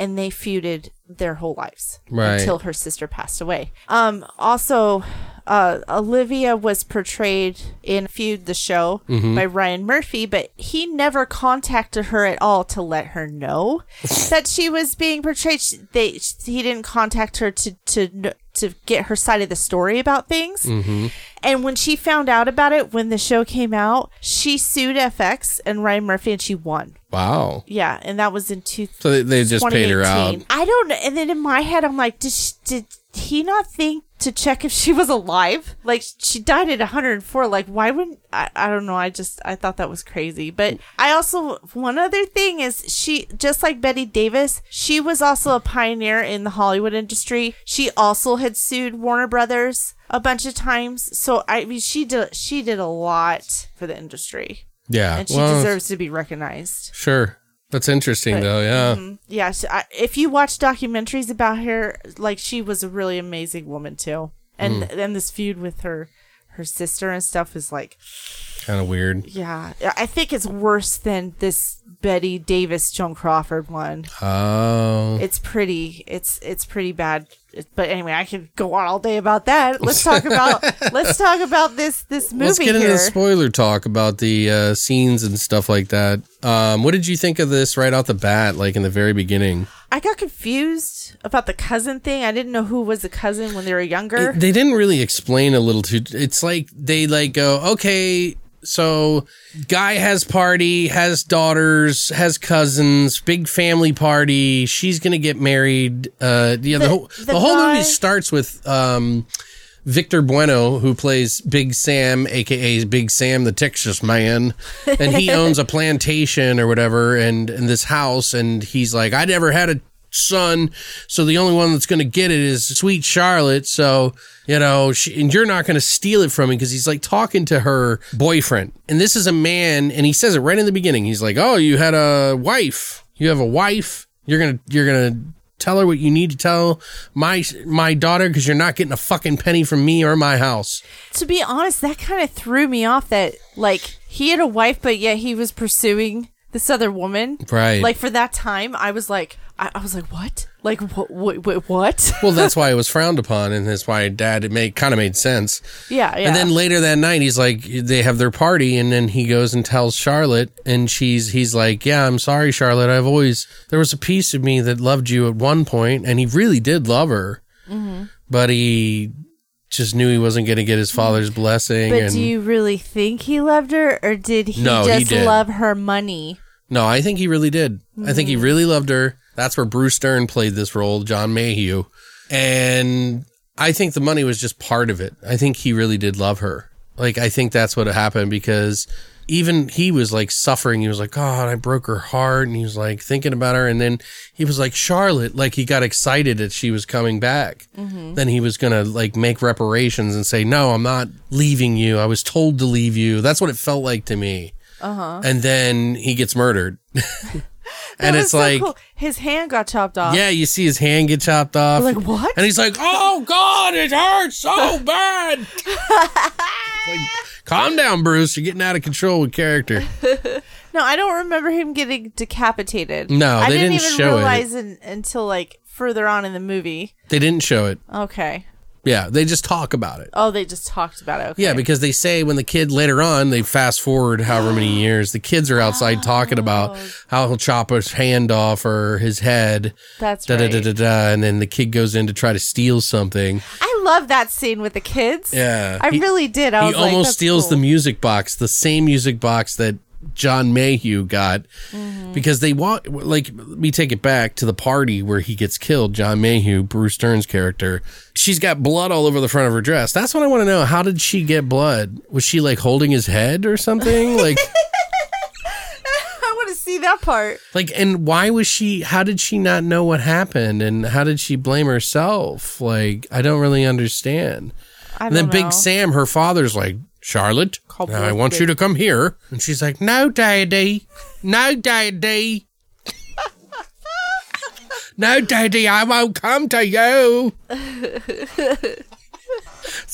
S2: and they feuded their whole lives
S1: Right.
S2: until her sister passed away. Um, also, uh, Olivia was portrayed in Feud the Show by Ryan Murphy, but he never contacted her at all to let her know that she was being portrayed. She- They he didn't contact her to to to get her side of the story about things. Mm-hmm. And when she found out about it when the show came out, she sued FX and Ryan Murphy, and she won.
S1: Wow.
S2: Yeah, and that was in two.
S1: So they, they just paid her out.
S2: I don't know. And then in my head, I'm like, did she, did he not think to check if she was alive? Like she died at 104. Like why wouldn't I? I don't know. I just I thought that was crazy. But I also one other thing is she just like Bette Davis, she was also a pioneer in the Hollywood industry. She also had sued Warner Brothers a bunch of times. So I mean, she did she did a lot for the industry,
S1: Yeah.
S2: and she
S1: well,
S2: deserves to be recognized.
S1: Sure. That's interesting though. Yeah.
S2: Mm-hmm. Yeah, she, I, if you watch documentaries about her, like she was a really amazing woman too, and
S1: Hmm.
S2: then this feud with her her sister and stuff is like,
S1: Kind of weird.
S2: yeah, I think it's worse than this Bette Davis Joan Crawford one.
S1: Oh.
S2: It's pretty, it's it's pretty bad. It- But anyway, I could go on all day about that. Let's talk about let's talk about this this movie
S1: Let's get into
S2: here.
S1: the spoiler talk about the uh, scenes and stuff like that. Um, what did you think of this right off the bat, like in the very beginning?
S2: I got confused about the cousin thing. I didn't know who was the cousin when they were younger.
S1: They didn't really explain a little too. It's like they like go, okay, so guy has party, has daughters, has cousins, big family party. She's gonna get married. Uh, yeah, the,
S2: The-
S1: whole
S2: the
S1: the, whole
S2: guy-
S1: movie starts with um. Victor Buono, who plays Big Sam, aka Big Sam the Texas Man, and he owns a plantation or whatever, and, and this house, and he's like, I never had a son, so the only one that's going to get it is sweet Charlotte. So you know, she, and you're not going to steal it from me because he's like talking to her boyfriend, and this is a man, and he says it right in the beginning. He's like, "Oh, you had a wife. You have a wife. You're gonna, you're gonna." Tell her what you need to tell my my daughter because you're not getting a fucking penny from me or my house.
S2: to be honest, that kind of threw me off that like he had a wife, but yet he was pursuing this other woman.
S1: Right.
S2: Like for that time, I was like, I, I was like, what? Like what? What? what, what?
S1: Well, that's why it was frowned upon, and that's why Dad it made kind of made sense.
S2: yeah, yeah.
S1: And then later that night, he's like, they have their party, and then he goes and tells Charlotte, and she's, he's like, yeah, I'm sorry, Charlotte. I've always, there was a piece of me that loved you at one point, and he really did love her,
S2: Mm-hmm.
S1: but he just knew he wasn't going to get his father's blessing.
S2: but
S1: and
S2: do you really think he loved her, or did he
S1: No, he
S2: just
S1: did.
S2: love her money?
S1: no, I think he really did. I think he
S2: Mm-hmm.
S1: really loved her. That's where Bruce Dern played this role, John Mayhew, and I think the money was just part of it. I think he really did love her. Like I think that's what happened because even he was like suffering. He was like, "God, I broke her heart," and he was like thinking about her. And then he was like, "Charlotte," like he got excited that she was coming back. Then he was gonna like make reparations and say, "No, I'm not leaving you. I was told to leave you." That's what it felt like to me. Uh-huh. And then he gets murdered, and it's
S2: so
S1: like.
S2: cool. his hand got chopped off.
S1: Yeah, you see his hand get chopped off.
S2: Like, what?
S1: And he's like, "Oh God, it hurts so bad." like, calm down, Bruce. You're getting out of control with character.
S2: No, I don't remember him getting decapitated.
S1: No,
S2: I didn't,
S1: didn't
S2: even
S1: show
S2: realize it until like further on in the movie.
S1: They didn't show it.
S2: Okay.
S1: Yeah, they just talk about it.
S2: Oh, they just talked about it. Okay.
S1: Yeah, because they say when the kid later on, they fast forward however many years, the kids are outside talking about oh. how he'll chop his hand off or his head.
S2: That's
S1: da, da,
S2: right.
S1: da, da, da, and then the kid goes in to try to steal something.
S2: I love that scene with the kids.
S1: Yeah.
S2: I
S1: He-
S2: really did. I
S1: he
S2: was like,
S1: almost
S2: that's
S1: steals
S2: cool.
S1: the music box, the same music box that John Mayhew got,
S2: Mm-hmm.
S1: because they want Like, let me take it back to the party where he gets killed. John Mayhew, Bruce Dern's character. She's got blood all over the front of her dress. That's what I want to know. How did she get blood? Was she like holding his head or something? Like,
S2: that part.
S1: like, and why was she? How did she not know what happened? And how did she blame herself? Like, I don't really understand.
S2: I
S1: And then
S2: don't
S1: Big. Sam, her father's like, Charlotte, I
S2: Big-
S1: want you to come here. And she's like, No, Daddy. No, Daddy. no, Daddy, I won't come to you. it's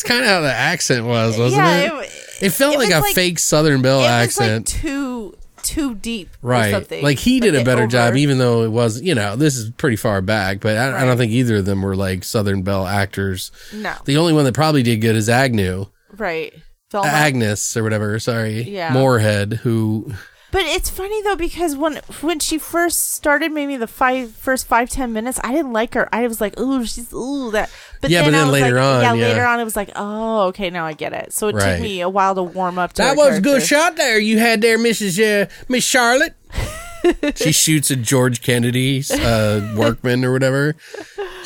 S1: kind of how the accent was, wasn't
S2: yeah,
S1: it?
S2: it,
S1: It, felt
S2: it
S1: like a
S2: like-
S1: fake Southern Belle accent.
S2: like too too deep, or
S1: Right.
S2: something.
S1: Like he did
S2: Like
S1: a better
S2: over-
S1: job, even though it was, you know, this is pretty far back, but I, I don't think either of them were like Southern Belle actors.
S2: No,
S1: The only one that probably did good is Agnew.
S2: right. Velma.
S1: Agnes or whatever, sorry.
S2: Yeah.
S1: Moorehead, who
S2: But it's funny though because when when she first started, maybe the five first five ten minutes, I didn't like her. I was like, ooh, she's ooh that. But
S1: Yeah,
S2: then
S1: but
S2: I
S1: then
S2: was
S1: later
S2: like,
S1: on,
S2: yeah,
S1: yeah.
S2: later on, it was like, oh, okay, now I get it. So it
S1: Right.
S2: took me a while to warm up to
S1: That was a good shot there you had there, Mrs. Uh, Miss Charlotte. she shoots at George Kennedy's uh, workman or whatever.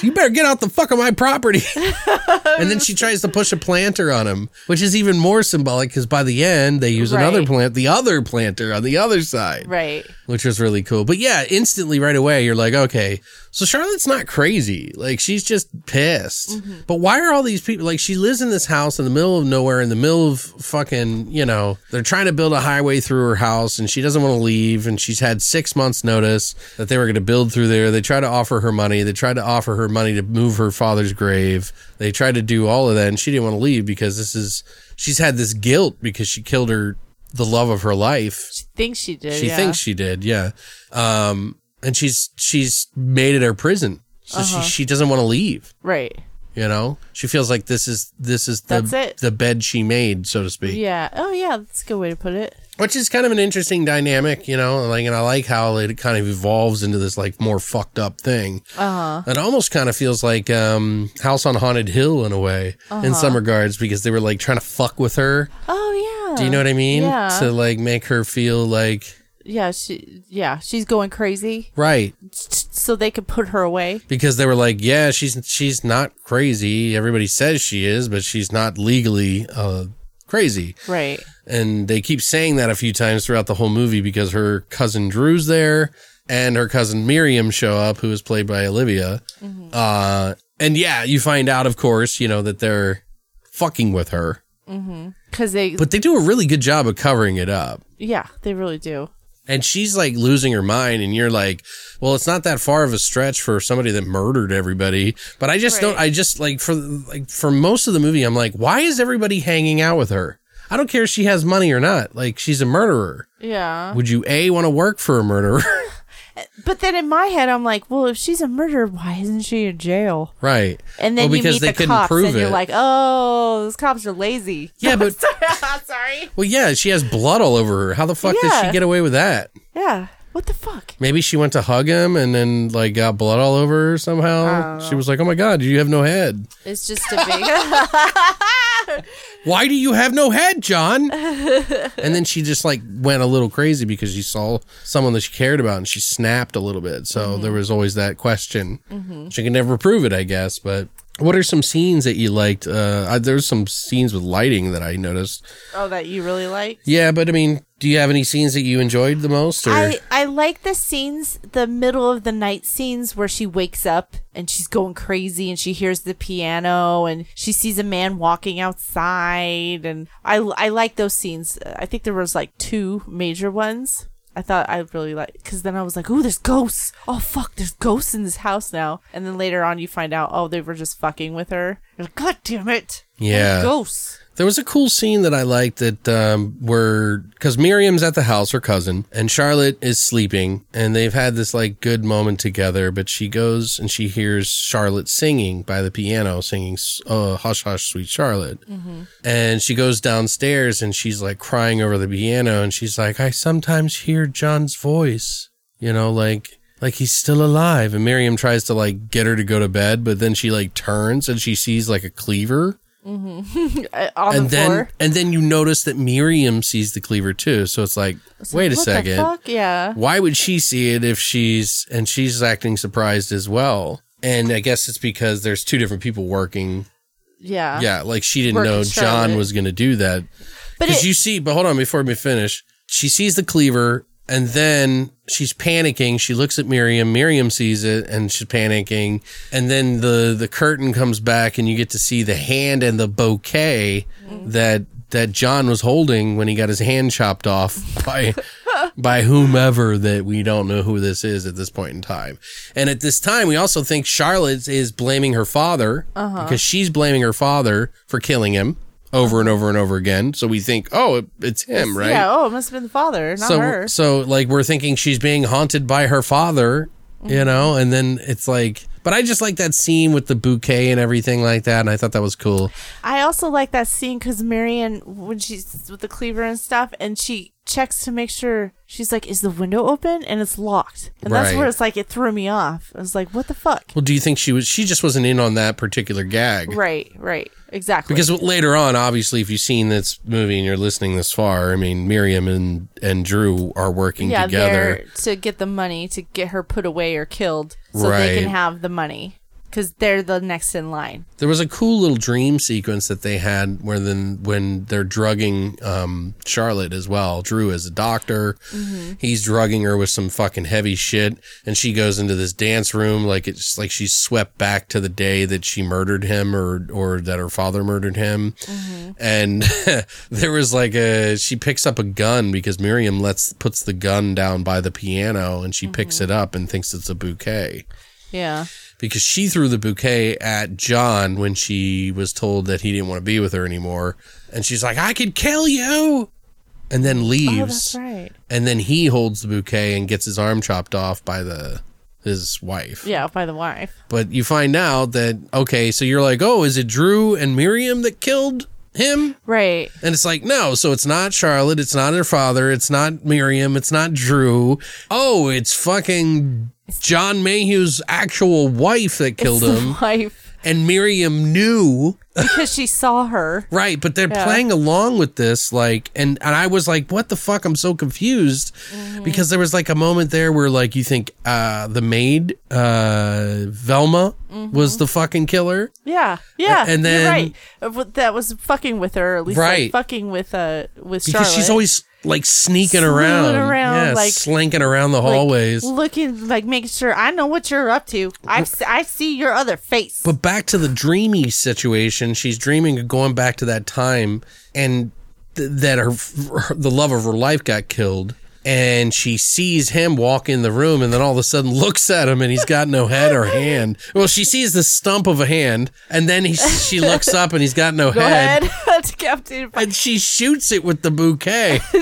S1: You better get out the fuck of my property. and then she tries to push a planter on him, which is even more symbolic because by the end they use another plant, the other planter on the other side.
S2: Right.
S1: which was really cool. But yeah, instantly right away, you're like, okay, so Charlotte's not crazy. Like, she's just pissed.
S2: Mm-hmm.
S1: But why are all these people, like, she lives in this house in the middle of nowhere, in the middle of fucking, you know, they're trying to build a highway through her house and she doesn't want to leave. And she's had six months' notice that they were going to build through there. They try to offer her money. They tried to offer her money to move her father's grave. They tried to do all of that and she didn't want to leave because this is, she's had this guilt because she killed her, the love of her life
S2: She thinks she did.
S1: she
S2: yeah.
S1: thinks she did, yeah. Um, and she's she's made it her prison, so
S2: Uh-huh.
S1: she she doesn't want to leave.
S2: Right.
S1: You know, she feels like this is this is the
S2: That's it.
S1: the bed she made, so to speak.
S2: Yeah. Oh, yeah. That's a good way to put it.
S1: Which is kind of an interesting dynamic, you know. Like, and I like how it kind of evolves into this like more fucked up thing. Uh huh. It almost kind of feels like um, House on Haunted Hill in a way,
S2: Uh-huh.
S1: in some regards, because they were like trying to fuck with her.
S2: Oh, yeah.
S1: Do you know what I mean?
S2: Yeah.
S1: To like make her feel like
S2: Yeah. She. Yeah. She's going crazy,
S1: right.
S2: so they could put her away.
S1: because they were like, yeah, she's she's not crazy. Everybody says she is, but she's not legally uh, crazy.
S2: Right.
S1: And they keep saying that a few times throughout the whole movie because her cousin Drew's there and her cousin Miriam show up, who is played by Olivia. Uh, and yeah, you find out, of course, you know that they're fucking with her,
S2: Because they.
S1: but they do a really good job of covering it up.
S2: yeah, they really do.
S1: And she's like losing her mind, and you're like, well, it's not that far of a stretch for somebody that murdered everybody. But I just don't, I just like for like for most of the movie, I'm like, why is everybody hanging out with her? I don't care if she has money or not. Like she's a murderer.
S2: Yeah.
S1: Would you a want to work for a murderer?
S2: But then in my head, I'm like, well, if she's a murderer, why isn't she in jail?
S1: right.
S2: And then
S1: Well,
S2: you
S1: because
S2: meet
S1: they
S2: the
S1: couldn't
S2: cops,
S1: prove
S2: and you're like, oh, those cops are lazy.
S1: Yeah, but
S2: Sorry.
S1: well, yeah, she has blood all over her. How the fuck did she get away with that?
S2: Yeah. What the fuck?
S1: Maybe she went to hug him and then like got blood all over her somehow. Oh. She was like, "Oh my god, you have no head."
S2: It's just a big.
S1: why do you have no head, John? and then she just like went a little crazy because she saw someone that she cared about and she snapped a little bit. So there was always that question. She can never prove it, I guess. But what are some scenes that you liked? Uh, there's some scenes with lighting that I noticed.
S2: oh, that you really like?
S1: Yeah, but I mean, do you have any scenes that you enjoyed the most? Or
S2: I, I like the scenes, the middle of the night scenes where she wakes up and she's going crazy and she hears the piano and she sees a man walking outside. And I, I like those scenes. I think there was like two major ones. I thought I really like because then I was like, "Ooh, there's ghosts! Oh fuck, there's ghosts in this house now." And then later on, you find out, oh, they were just fucking with her. You're like, God damn it!
S1: Yeah.
S2: ghosts.
S1: There was a cool scene that I liked that um, where because Miriam's at the house, her cousin, and Charlotte is sleeping, and they've had this like good moment together. But she goes and she hears Charlotte singing by the piano, singing uh, "Hush, Hush, Sweet Charlotte," and she goes downstairs and she's like crying over the piano, and she's like, "I sometimes hear John's voice," you know, like. like he's still alive. And Miriam tries to like get her to go to bed, but then she like turns and she sees like a cleaver.
S2: Mm-hmm. On
S1: and
S2: the
S1: then
S2: floor.
S1: and then you notice that Miriam sees the cleaver too. So it's like, wait a
S2: what
S1: second.
S2: The fuck? Yeah.
S1: Why would she see it if she's and she's acting surprised as well? And I guess it's because there's two different people working.
S2: Yeah.
S1: Yeah, like she didn't
S2: Working
S1: know John
S2: Charlotte.
S1: was going to do that.
S2: But
S1: Because you see, but hold on before we finish. She sees the cleaver and then she's panicking. She looks at Miriam. Miriam sees it and she's panicking. And then the the curtain comes back and you get to see the hand and the bouquet that that John was holding when he got his hand chopped off by by whomever that we don't know who this is at this point in time. And at this time, we also think Charlotte is blaming her father uh-huh. because she's blaming her father for killing him over and over and over again. So we think, oh, it, it's him, right?
S2: Yeah. Oh, it must have been the father, not
S1: so,
S2: her.
S1: so like we're thinking she's being haunted by her father,
S2: Mm-hmm.
S1: you know, and then it's like, but I just like that scene with the bouquet and everything like that, and I thought that was cool.
S2: I also like that scene because Marion, when she's with the cleaver and stuff, and she checks to make sure she's like, "Is the window open?" and it's locked, and that's where it's like it threw me off. I was like, "What the fuck?"
S1: Well, do you think she was? She just wasn't in on that particular gag.
S2: Right, right, exactly.
S1: Because later on, obviously, if you've seen this movie and you're listening this far, I mean, Miriam and, and Drew are working
S2: yeah,
S1: together.
S2: to get the money to get her put away or killed, so they can have the money because they're the next in line.
S1: There was a cool little dream sequence that they had where then when they're drugging um, Charlotte as well. Drew is a doctor. Mm-hmm. He's drugging her with some fucking heavy shit, and she goes into this dance room like it's like she's swept back to the day that she murdered him or or that her father murdered him. Mm-hmm. And there was like a she picks up a gun because Miriam lets puts the gun down by the piano and she picks mm-hmm. it up and thinks it's a bouquet
S2: Yeah,
S1: because she threw the bouquet at John when she was told that he didn't want to be with her anymore. And she's like, I could kill you. And then
S2: oh,
S1: leaves.
S2: that's right.
S1: And then he holds the bouquet and gets his arm chopped off by the his wife.
S2: Yeah, by the wife.
S1: But you find out that okay, so you're like, "Oh, is it Drew and Miriam that killed him?"
S2: Right.
S1: And it's like, no, so it's not Charlotte, it's not her father, it's not Miriam, it's not Drew. Oh, it's fucking John Mayhew's actual wife that killed
S2: It's
S1: him.
S2: wife
S1: And Miriam knew.
S2: because she saw her.
S1: Right, but they're
S2: Yeah.
S1: playing along with this, like, and, and I was like, what the fuck? I'm so confused.
S2: Mm-hmm.
S1: Because there was like a moment there where, like, you think uh, the maid, uh, Velma,
S2: Mm-hmm.
S1: was the fucking killer.
S2: Yeah, yeah,
S1: and then-
S2: right. That was fucking with her, at least like,
S1: Right.
S2: fucking with uh with
S1: Because she's always like sneaking around,
S2: around,
S1: yeah,
S2: like-
S1: slinking around the
S2: like,
S1: hallways.
S2: looking like making sure I know what you're up to. I I see your other face.
S1: But back to the dreamy situation, she's dreaming of going back to that time and th- that her, her the love of her life got killed. And she sees him walk in the room and then all of a sudden looks at him and he's got no head or hand. Well, she sees the stump of a hand and then he, she looks up and he's got no
S2: Go
S1: head.
S2: ahead, Captain.
S1: And she shoots it with the bouquet.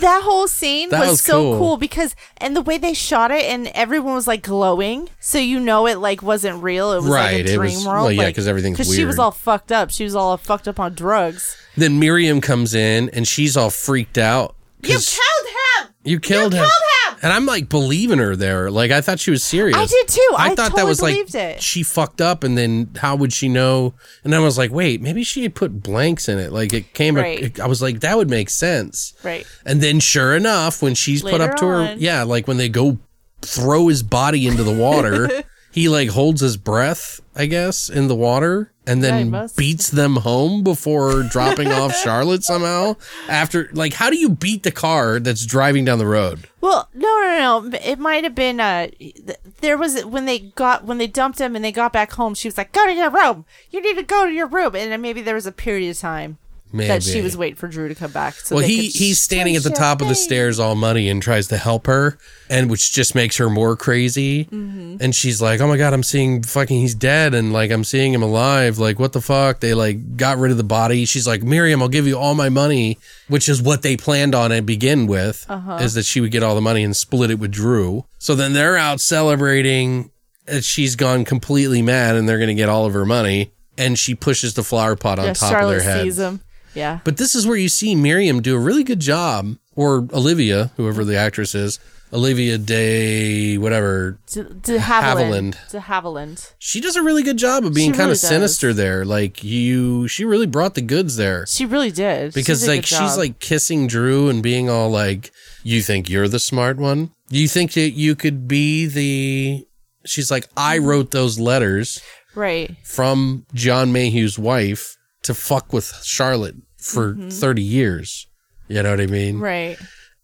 S2: that whole scene
S1: That
S2: was,
S1: was
S2: so
S1: cool.
S2: cool. because and the way they shot it and everyone was like glowing so you know it like wasn't real it was
S1: Right,
S2: like a
S1: it
S2: dream
S1: was-
S2: world
S1: well, yeah,
S2: like-
S1: 'cause everything's
S2: she was all fucked up she was all fucked up on drugs
S1: Then Miriam comes in and she's all freaked out. 'Cause
S2: him
S1: You killed him.
S2: You killed him!
S1: And I'm like believing her there. Like I thought she was serious.
S2: I did too. I
S1: thought that
S2: totally
S1: was like
S2: it.
S1: she fucked up, and then how would she know? And I was like, wait, maybe she had put blanks in it. Like it came.
S2: Right.
S1: I was like, that would make sense.
S2: right
S1: And then sure enough, when she's put up to her, yeah, like when they go throw his body into the water, he like holds his breath, I guess, in the water and then
S2: must.
S1: beats them home before dropping off Charlotte somehow. After like how do you beat the car that's driving down the road?
S2: Well, no, no, no. It might have been. Uh, th- there was when they got when they dumped him and they got back home. She was like, "Go to your room. You need to go to your room." And then maybe there was a period of time that she was waiting for Drew to come back. So
S1: well, he he's standing at the top of the stairs all money, and tries to help her, and which just makes her more crazy.
S2: Mm-hmm.
S1: And she's like, "Oh my god, I'm seeing fucking he's dead, and like I'm seeing him alive. Like what the fuck? They like got rid of the body." She's like, "Miriam, I'll give you all my money," which is what they planned on to begin with,
S2: Uh-huh.
S1: is that she would get all the money and split it with Drew. So then they're out celebrating. And she's gone completely mad, and they're going to get all of her money. And she pushes the flower pot on
S2: Yeah,
S1: top
S2: Charlotte
S1: of their head.
S2: sees him. Yeah.
S1: But this is where you see Miriam do a really good job, or Olivia, whoever the actress is, Olivia Day, whatever.
S2: De, de Havilland. De Havilland.
S1: She does a really good job of being
S2: She
S1: kind
S2: really
S1: of sinister there. Like you, she really brought the goods there.
S2: She really did. She
S1: because
S2: did a
S1: like she's like kissing Drew and being all like, "You think you're the smart one? You think that you could be the?" She's like, "I wrote those letters
S2: right.
S1: from John Mayhew's wife to fuck with Charlotte for thirty years." You know what I mean?
S2: Mm-hmm. Right.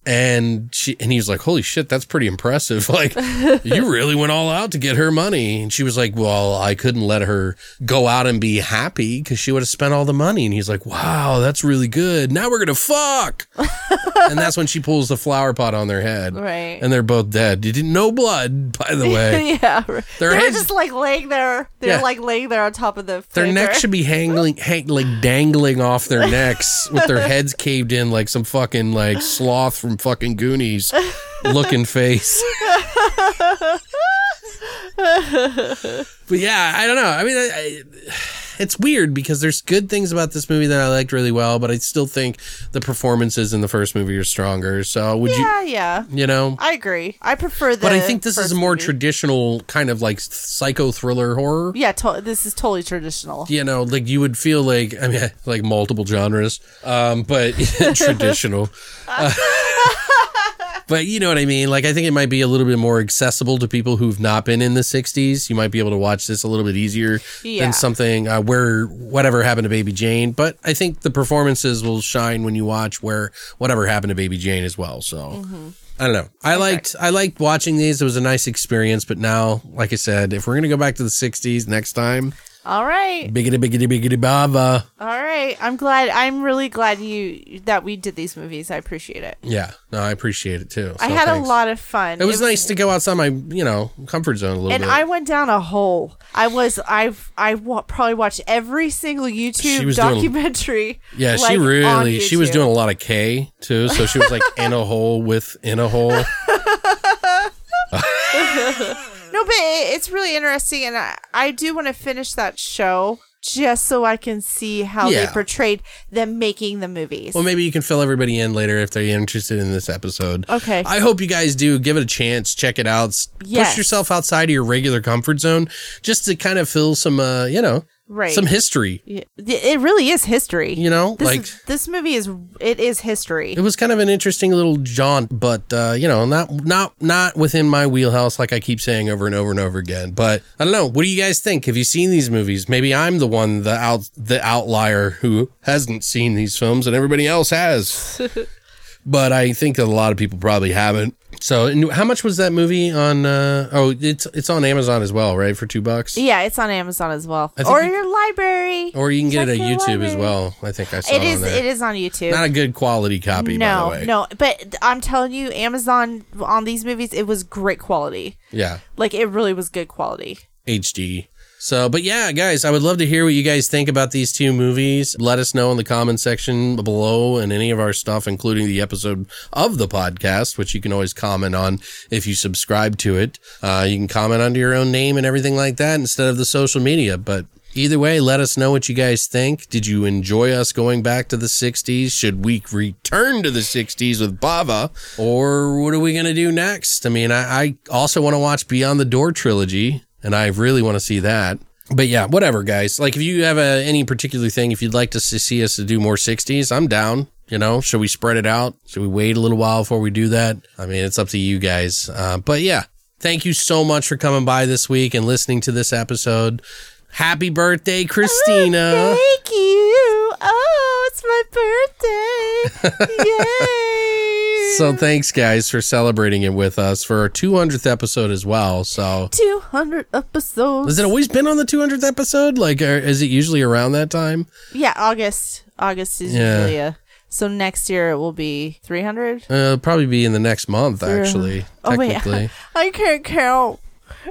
S1: And she and he was like, "Holy shit, that's pretty impressive! Like, you really went all out to get her money." And she was like, "Well, I couldn't let her go out and be happy because she would have spent all the money." And he's like, "Wow, that's really good. Now we're gonna fuck." and that's when she pulls the flower pot on their head,
S2: Right.
S1: And they're both dead. You didn't no blood, by the way.
S2: yeah. right.
S1: Their
S2: They're
S1: heads-
S2: just like laying there. They're
S1: Yeah.
S2: like laying there on top of the.
S1: Their necks should be hanging, hang, like dangling off their necks with their heads caved in like some fucking like sloth from fucking Goonies looking face. but yeah, I don't know. I mean, I, I, it's weird because there's good things about this movie that I liked really well, but I still think the performances in the first movie are stronger. So would you,
S2: Yeah, yeah.
S1: you, you know?
S2: I agree. I prefer the.
S1: But I think this is a more
S2: movie.
S1: traditional kind of like psycho thriller horror.
S2: Yeah, to- this is totally traditional.
S1: you know, like you would feel like I mean, like multiple genres, um, but traditional. Uh, but you know what I mean. Like I think it might be a little bit more accessible to people who've not been in the '60s. You might be able to watch this a little bit easier
S2: Yeah.
S1: than something uh, where whatever happened to Baby Jane. But I think the performances will shine when you watch where whatever happened to Baby Jane as well. So.
S2: Mm-hmm.
S1: I don't know. I liked I liked watching these. It was a nice experience, but now, like I said, if we're gonna go back to the '60s next time,
S2: All right,
S1: Biggity biggity biggity baba.
S2: all right. I'm glad. I'm really glad you that we did these movies. I appreciate it.
S1: Yeah, no, I appreciate it too.
S2: I had
S1: thanks.
S2: a lot of fun.
S1: It was nice to go outside my, you know, comfort zone a little
S2: and
S1: bit.
S2: And I went down a hole. I was I've I wa- probably watched every single YouTube
S1: was doing-
S2: documentary.
S1: yeah,
S2: like,
S1: she really, she was doing a lot of K too. So she was like in a hole with in a hole.
S2: No, but it, it's really interesting, and I, I do want to finish that show just so I can see how
S1: Yeah.
S2: they portrayed them making the movies.
S1: Well, maybe you can fill everybody in later if they're interested in this episode.
S2: Okay.
S1: I hope you guys do give it a chance. Check it out.
S2: Yes.
S1: Push yourself outside of your regular comfort zone just to kind of fill some, uh, you know,
S2: Right.
S1: some history.
S2: Yeah, it really is history.
S1: You know,
S2: this
S1: like
S2: is, this movie is it is history.
S1: it was kind of an interesting little jaunt, but uh, you know, not not not within my wheelhouse, like I keep saying over and over and over again. But I don't know. What do you guys think? Have you seen these movies? Maybe I'm the one, the out the outlier who hasn't seen these films, and everybody else has. but I think that a lot of people probably haven't. So, how much was that movie on? Uh, oh, it's it's on Amazon as well, right? For two bucks,
S2: yeah, it's on Amazon as well, or
S1: you-
S2: your library.
S1: or you can get it
S2: Check
S1: at
S2: your
S1: YouTube as well. I think I saw
S2: It
S1: it
S2: is
S1: on
S2: it is on YouTube.
S1: Not a good quality copy, by the
S2: no,
S1: way.
S2: no, but I'm telling you, Amazon on these movies, it was great quality.
S1: Yeah.
S2: Like it really was good quality.
S1: HD. So, but yeah, guys, I would love to hear what you guys think about these two movies. Let us know in the comment section below and any of our stuff, including the episode of the podcast, which you can always comment on if you subscribe to it. Uh, you can comment under your own name and everything like that instead of the social media. But either way, let us know what you guys think. Did you enjoy us going back to the 60s? Should we return to the 60s with Bava? Or what are we going to do next? I mean, I, I also want to watch Beyond the Door trilogy and I really want to see that. But yeah, whatever, guys. Like, if you have a, any particular thing, if you'd like to see us to do more 60s, I'm down. You know, should we spread it out? Should we wait a little while before we do that? I mean, it's up to you guys. Uh, but yeah, thank you so much for coming by this week and listening to this episode. Happy birthday, Christina.
S2: Thank you. Oh, it's my birthday. Yay.
S1: So thanks, guys, for celebrating it with us for our 200th episode as well. So
S2: 200 episodes.
S1: has it always been on the 200th episode? Like, or is it usually around that time?
S2: Yeah, August. August is
S1: Yeah.
S2: usually a. So next year it will be 300.
S1: Uh, it'll probably be in the next month, actually.
S2: Oh wait, I can't count.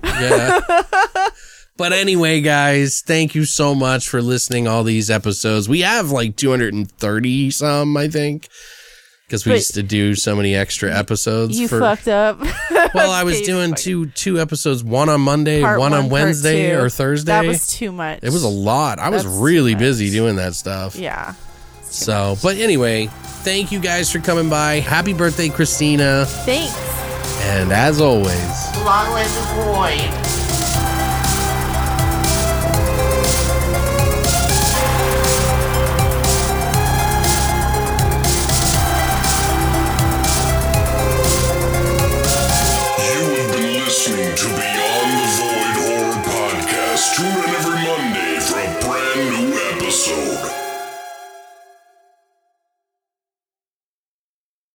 S1: Yeah. but anyway, guys, thank you so much for listening all these episodes. We have like 230 some, I think. Because we
S2: But-
S1: used to do so many extra episodes.
S2: You
S1: for,
S2: fucked up.
S1: well, I was
S2: Okay,
S1: doing two two episodes, one on Monday,
S2: Part
S1: one on
S2: part
S1: Wednesday or Thursday.
S2: That was too much.
S1: it was a lot. I was really busy doing that stuff.
S2: Yeah.
S1: So, but anyway, thank you guys for coming by. Happy birthday, Christina.
S2: Thanks.
S1: And as always,
S3: Long live the void.